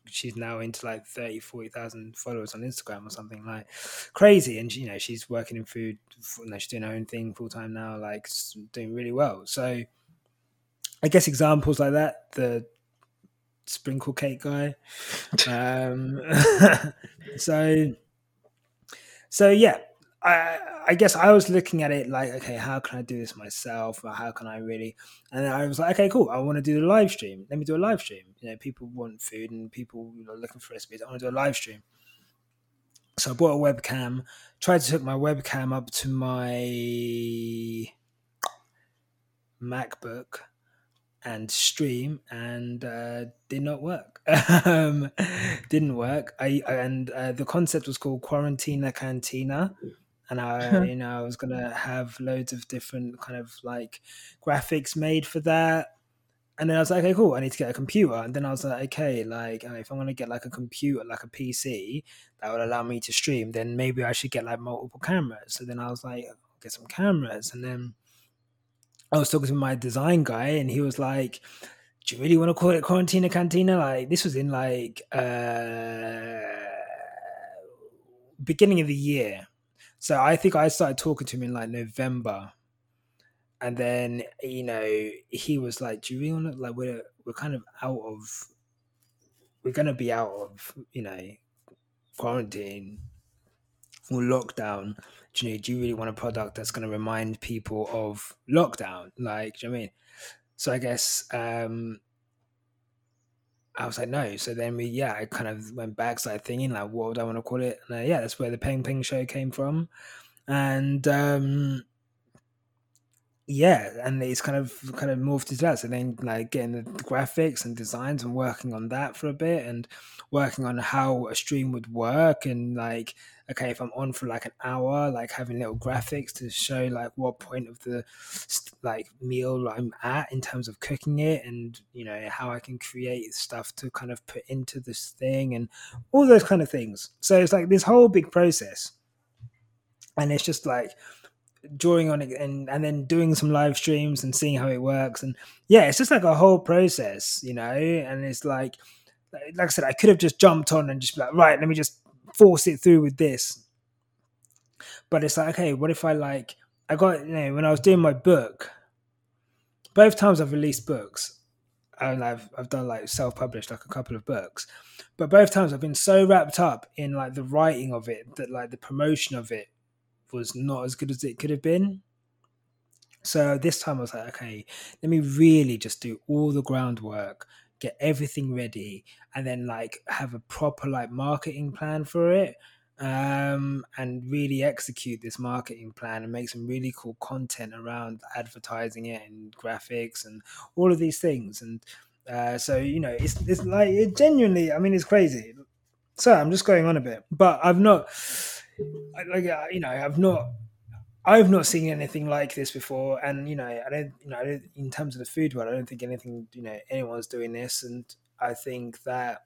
she's now into like 30 40,000 followers on Instagram or something like crazy and you know she's working in food you know, she's doing her own thing full time now like doing really well. So I guess examples like that the sprinkle cake guy. [laughs] Um, [laughs] so, so yeah, I I guess I was looking at it like, okay, how can I do this myself, or how can I really? And I was like, okay, cool. I want to do the live stream. Let me do a live stream. You know, people want food and people are looking for recipes. I want to do a live stream. So I bought a webcam. Tried to hook my webcam up to my MacBook and stream and uh, did not work. [laughs] um, didn't work. I and uh, the concept was called Quarantina Cantina, and I [laughs] you know I was gonna have loads of different kind of like graphics made for that. And then I was like, okay, cool. I need to get a computer. And then I was like, okay, like if I'm gonna get like a computer, like a PC that would allow me to stream, then maybe I should get like multiple cameras. So then I was like, get some cameras, and then I was talking to my design guy, and he was like, "Do you really want to call it Quarantina Cantina?" Like this was in like uh beginning of the year, so I think I started talking to him in like November, and then you know he was like, "Do you really want to like we're we're kind of out of we're gonna be out of you know quarantine or lockdown." Do you, know, do you really want a product that's going to remind people of lockdown? Like, you know I mean? So I guess um, I was like, no. So then we, yeah, I kind of went back, started thinking, like, what would I want to call it? And uh, yeah, that's where the Peng Peng show came from. And um, yeah, and it's kind of kind of morphed into that. So then, like, getting the graphics and designs and working on that for a bit and working on how a stream would work and like okay, if I'm on for like an hour, like having little graphics to show like what point of the like meal I'm at in terms of cooking it, and you know how I can create stuff to kind of put into this thing and all those kind of things. So it's like this whole big process, and it's just like drawing on it and and then doing some live streams and seeing how it works. And yeah it's just like a whole process you know? And it's like like I said, I could have just jumped on and just like, right, let me just force it through with this. But it's like, okay, what if I like I got you know when I was doing my book, both times I've released books, and I've I've done like self published like a couple of books, but both times I've been so wrapped up in like the writing of it that like the promotion of it was not as good as it could have been. So this time I was like, okay, let me really just do all the groundwork get everything ready and then like have a proper like marketing plan for it um, and really execute this marketing plan and make some really cool content around advertising it and graphics and all of these things. And uh, so you know it's it's like it genuinely i mean it's crazy. So i'm just going on a bit but i've not like uh, you know i've not I've not seen anything like this before, and you know, I don't, you know, don't, in terms of the food world, I don't think anything, you know, anyone's doing this, and I think that,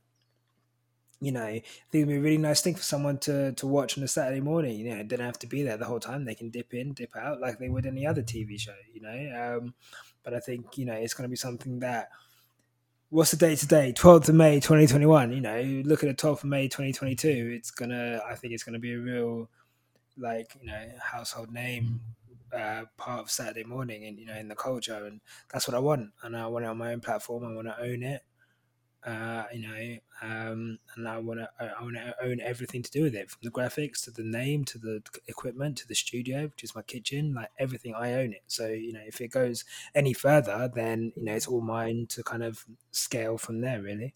you know, I think it'd be a really nice thing for someone to to watch on a Saturday morning. You know, they don't have to be there the whole time; they can dip in, dip out, like they would any other TV show. You know, um, but I think you know it's going to be something that. What's the date today? 12th of May 2021. You know, look at the 12th of May 2022. It's gonna, I think it's gonna be a real like you know household name uh, part of Saturday morning and you know in the culture and that's what I want and I want it on my own platform I want to own it uh, you know um, and I want to I want to own everything to do with it from the graphics to the name to the equipment to the studio which is my kitchen like everything I own it. So you know if it goes any further then you know it's all mine to kind of scale from there really.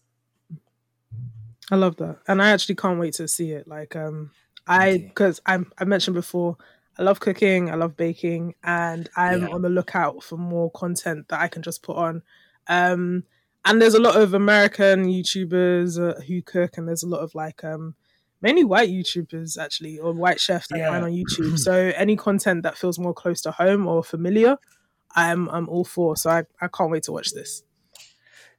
I love that and I actually can't wait to see it like um I because I'm I mentioned before I love cooking, I love baking, and I'm yeah. on the lookout for more content that I can just put on. Um, and there's a lot of American YouTubers uh, who cook, and there's a lot of like um, mainly white YouTubers actually, or white chefs that yeah. find on YouTube. [laughs] so any content that feels more close to home or familiar, I'm I'm all for. So I, I can't wait to watch this.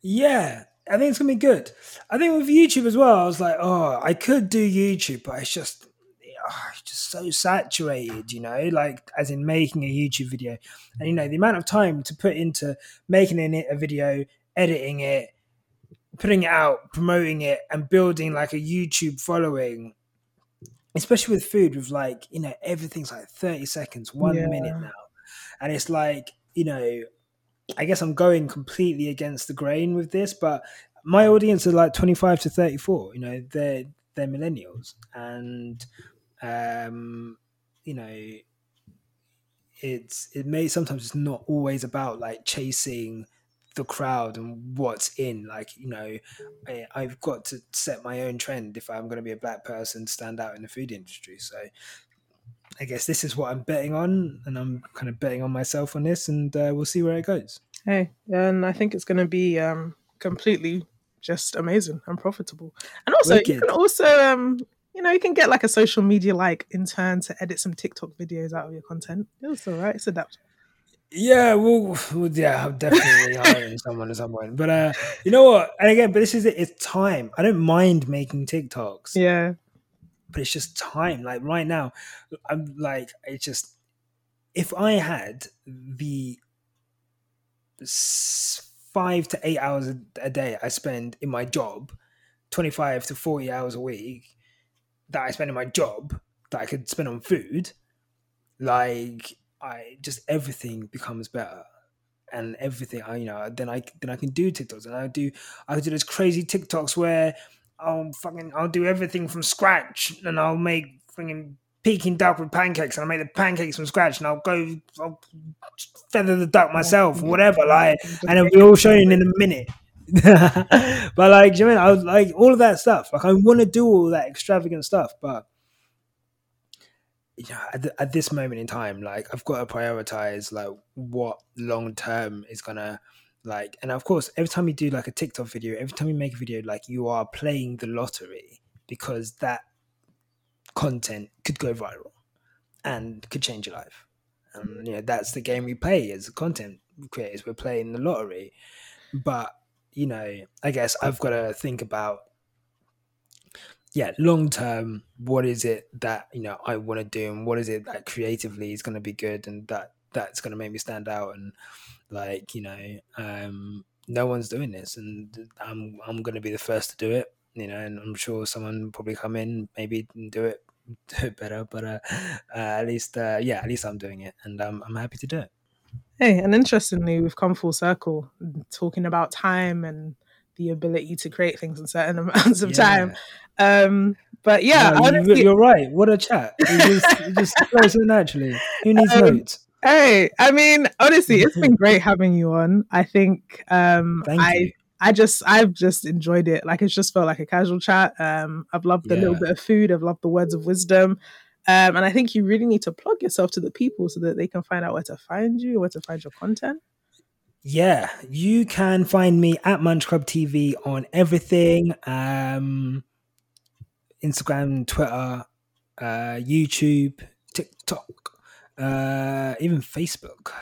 Yeah, I think it's gonna be good. I think with YouTube as well, I was like, oh, I could do YouTube, but it's just oh, just so saturated, you know, like as in making a YouTube video. And, you know, the amount of time to put into making it a video, editing it, putting it out, promoting it, and building like a YouTube following, especially with food, with like, you know, everything's like 30 seconds, one yeah. minute now. And it's like, you know, I guess I'm going completely against the grain with this, but my audience are like 25 to 34, you know, they're they're millennials and um, you know, it's it may sometimes it's not always about like chasing the crowd and what's in. Like you know, I, I've got to set my own trend if I'm going to be a black person, stand out in the food industry. So I guess this is what I'm betting on, and I'm kind of betting on myself on this, and uh, we'll see where it goes. Hey, and I think it's going to be um, completely just amazing and profitable. And also, Wicked. you can also um, you know, you can get like a social media like intern to edit some TikTok videos out of your content. It's all right. It's adaptable. Yeah, well, well yeah, I'm definitely hiring someone at some point. But uh, you know what? And again, but this is it. It's time. I don't mind making TikToks. Yeah, but it's just time. Like right now, I'm like, it's just if I had the five to eight hours a day I spend in my job, twenty five to forty hours a week, that I spend in my job that I could spend on food, like I just everything becomes better. And everything, I you know, then I then I can do TikToks, and I do I do those crazy TikToks where I'll fucking I'll do everything from scratch, and I'll make fucking Peking duck with pancakes, and I'll make the pancakes from scratch, and I'll go I'll feather the duck myself, or whatever, like, and it'll be all shown in a minute. [laughs] but like, you know I, mean? I was like all of that stuff. Like, I want to do all that extravagant stuff, but you know, at, the, at, this moment in time, like, I've got to prioritize like what long term is gonna like. And of course, every time you do like a TikTok video, every time you make a video, like you are playing the lottery because that content could go viral and could change your life. And you know, that's the game we play as content creators. We're playing the lottery, but you know, I guess I've got to think about, yeah, long term, what is it that, you know, I want to do and what is it that creatively is going to be good and that that's going to make me stand out and like, you know, um, no one's doing this and I'm, I'm going to be the first to do it, you know, and I'm sure someone probably come in, maybe do it, [laughs] do it better, but, uh, uh at least, uh, yeah, at least I'm doing it and um, I'm happy to do it. Hey, and interestingly, we've come full circle talking about time and the ability to create things in certain [laughs] amounts of yeah. time. Um, but yeah, no, honestly, you're right. What a chat! It just, [laughs] it just flows so naturally. Who needs um, notes? Hey, I mean, honestly, it's been [laughs] great having you on. I think um, I. You. I just I've just enjoyed it. Like it's just felt like a casual chat. Um, I've loved the yeah. little bit of food. I've loved the words of wisdom. Um, and I think you really need to plug yourself to the people so that they can find out where to find you, where to find your content. Yeah, you can find me at Munch Club TV on everything um, Instagram, Twitter, uh, YouTube, TikTok. uh, even Facebook.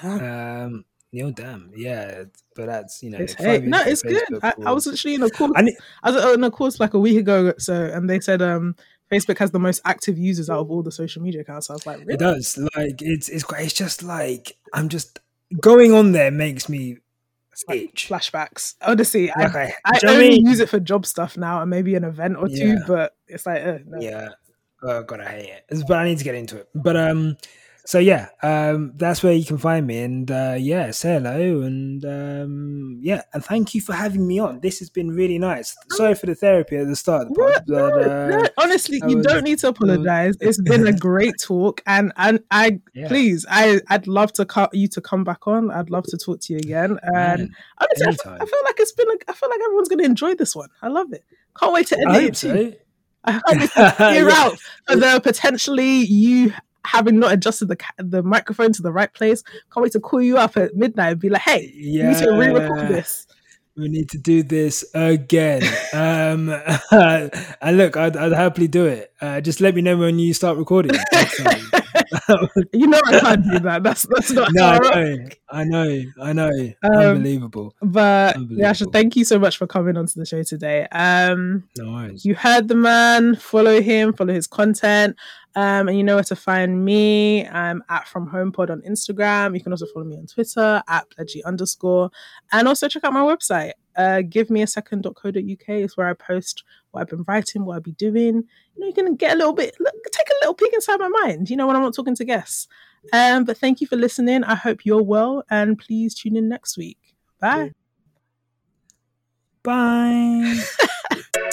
Damn. Um, Neil Damn, yeah, but that's you know, It's, hey, no, it's good. I, I was actually in a course. And it- I was in a course like a week ago, so and they said um Facebook has the most active users out of all the social media accounts. I was like, really? It does. Like it's it's quite. It's just like I'm just going on there makes me like flashbacks. Honestly, I, I, I do you know what only I mean? use it for job stuff now and maybe an event or two, Yeah. but it's like, uh, no. Yeah. Oh god, I hate it. But I need to get into it. But um, so yeah, um, that's where you can find me, and uh, yeah, say hello, and um, yeah, and thank you for having me on. This has been really nice. Sorry for the therapy at the start of the pod, No, but uh, no, honestly, you was- don't need to apologize. It's been a great [laughs] talk, and and I yeah, please, I I'd love to cut you to come back on. I'd love to talk to you again. And man, honestly, I feel. I feel like it's been. A, I feel like everyone's going to enjoy this one. I love it. Can't wait to I edit hope it too. so. I can't [laughs] wait hear Yeah. out for the potentially you having not adjusted the the microphone to the right place. Can't wait to call you up at midnight and be like, "Hey, yeah. you need to re-record this." We need to do this again. um, [laughs] and look, I'd, I'd happily do it. Uh, just let me know when you start recording. [laughs] you know I can't do that. That's that's not no, I know, I know, I know. Um, Unbelievable. But yeah. Asha, thank you so much for coming onto the show today. Um, No worries. you heard the man. Follow him. Follow his content. Um, and you know where to find me. I'm at From Home Pod on Instagram. You can also follow me on Twitter at pledgy underscore. And also check out my website, uh, give me a second.co.uk is where I post what I've been writing, what I'll be doing. You know, you can get a little bit, look, take a little peek inside my mind, you know, when I'm not talking to guests. Um, but thank you for listening. I hope you're well and please tune in next week. Bye. Bye. [laughs]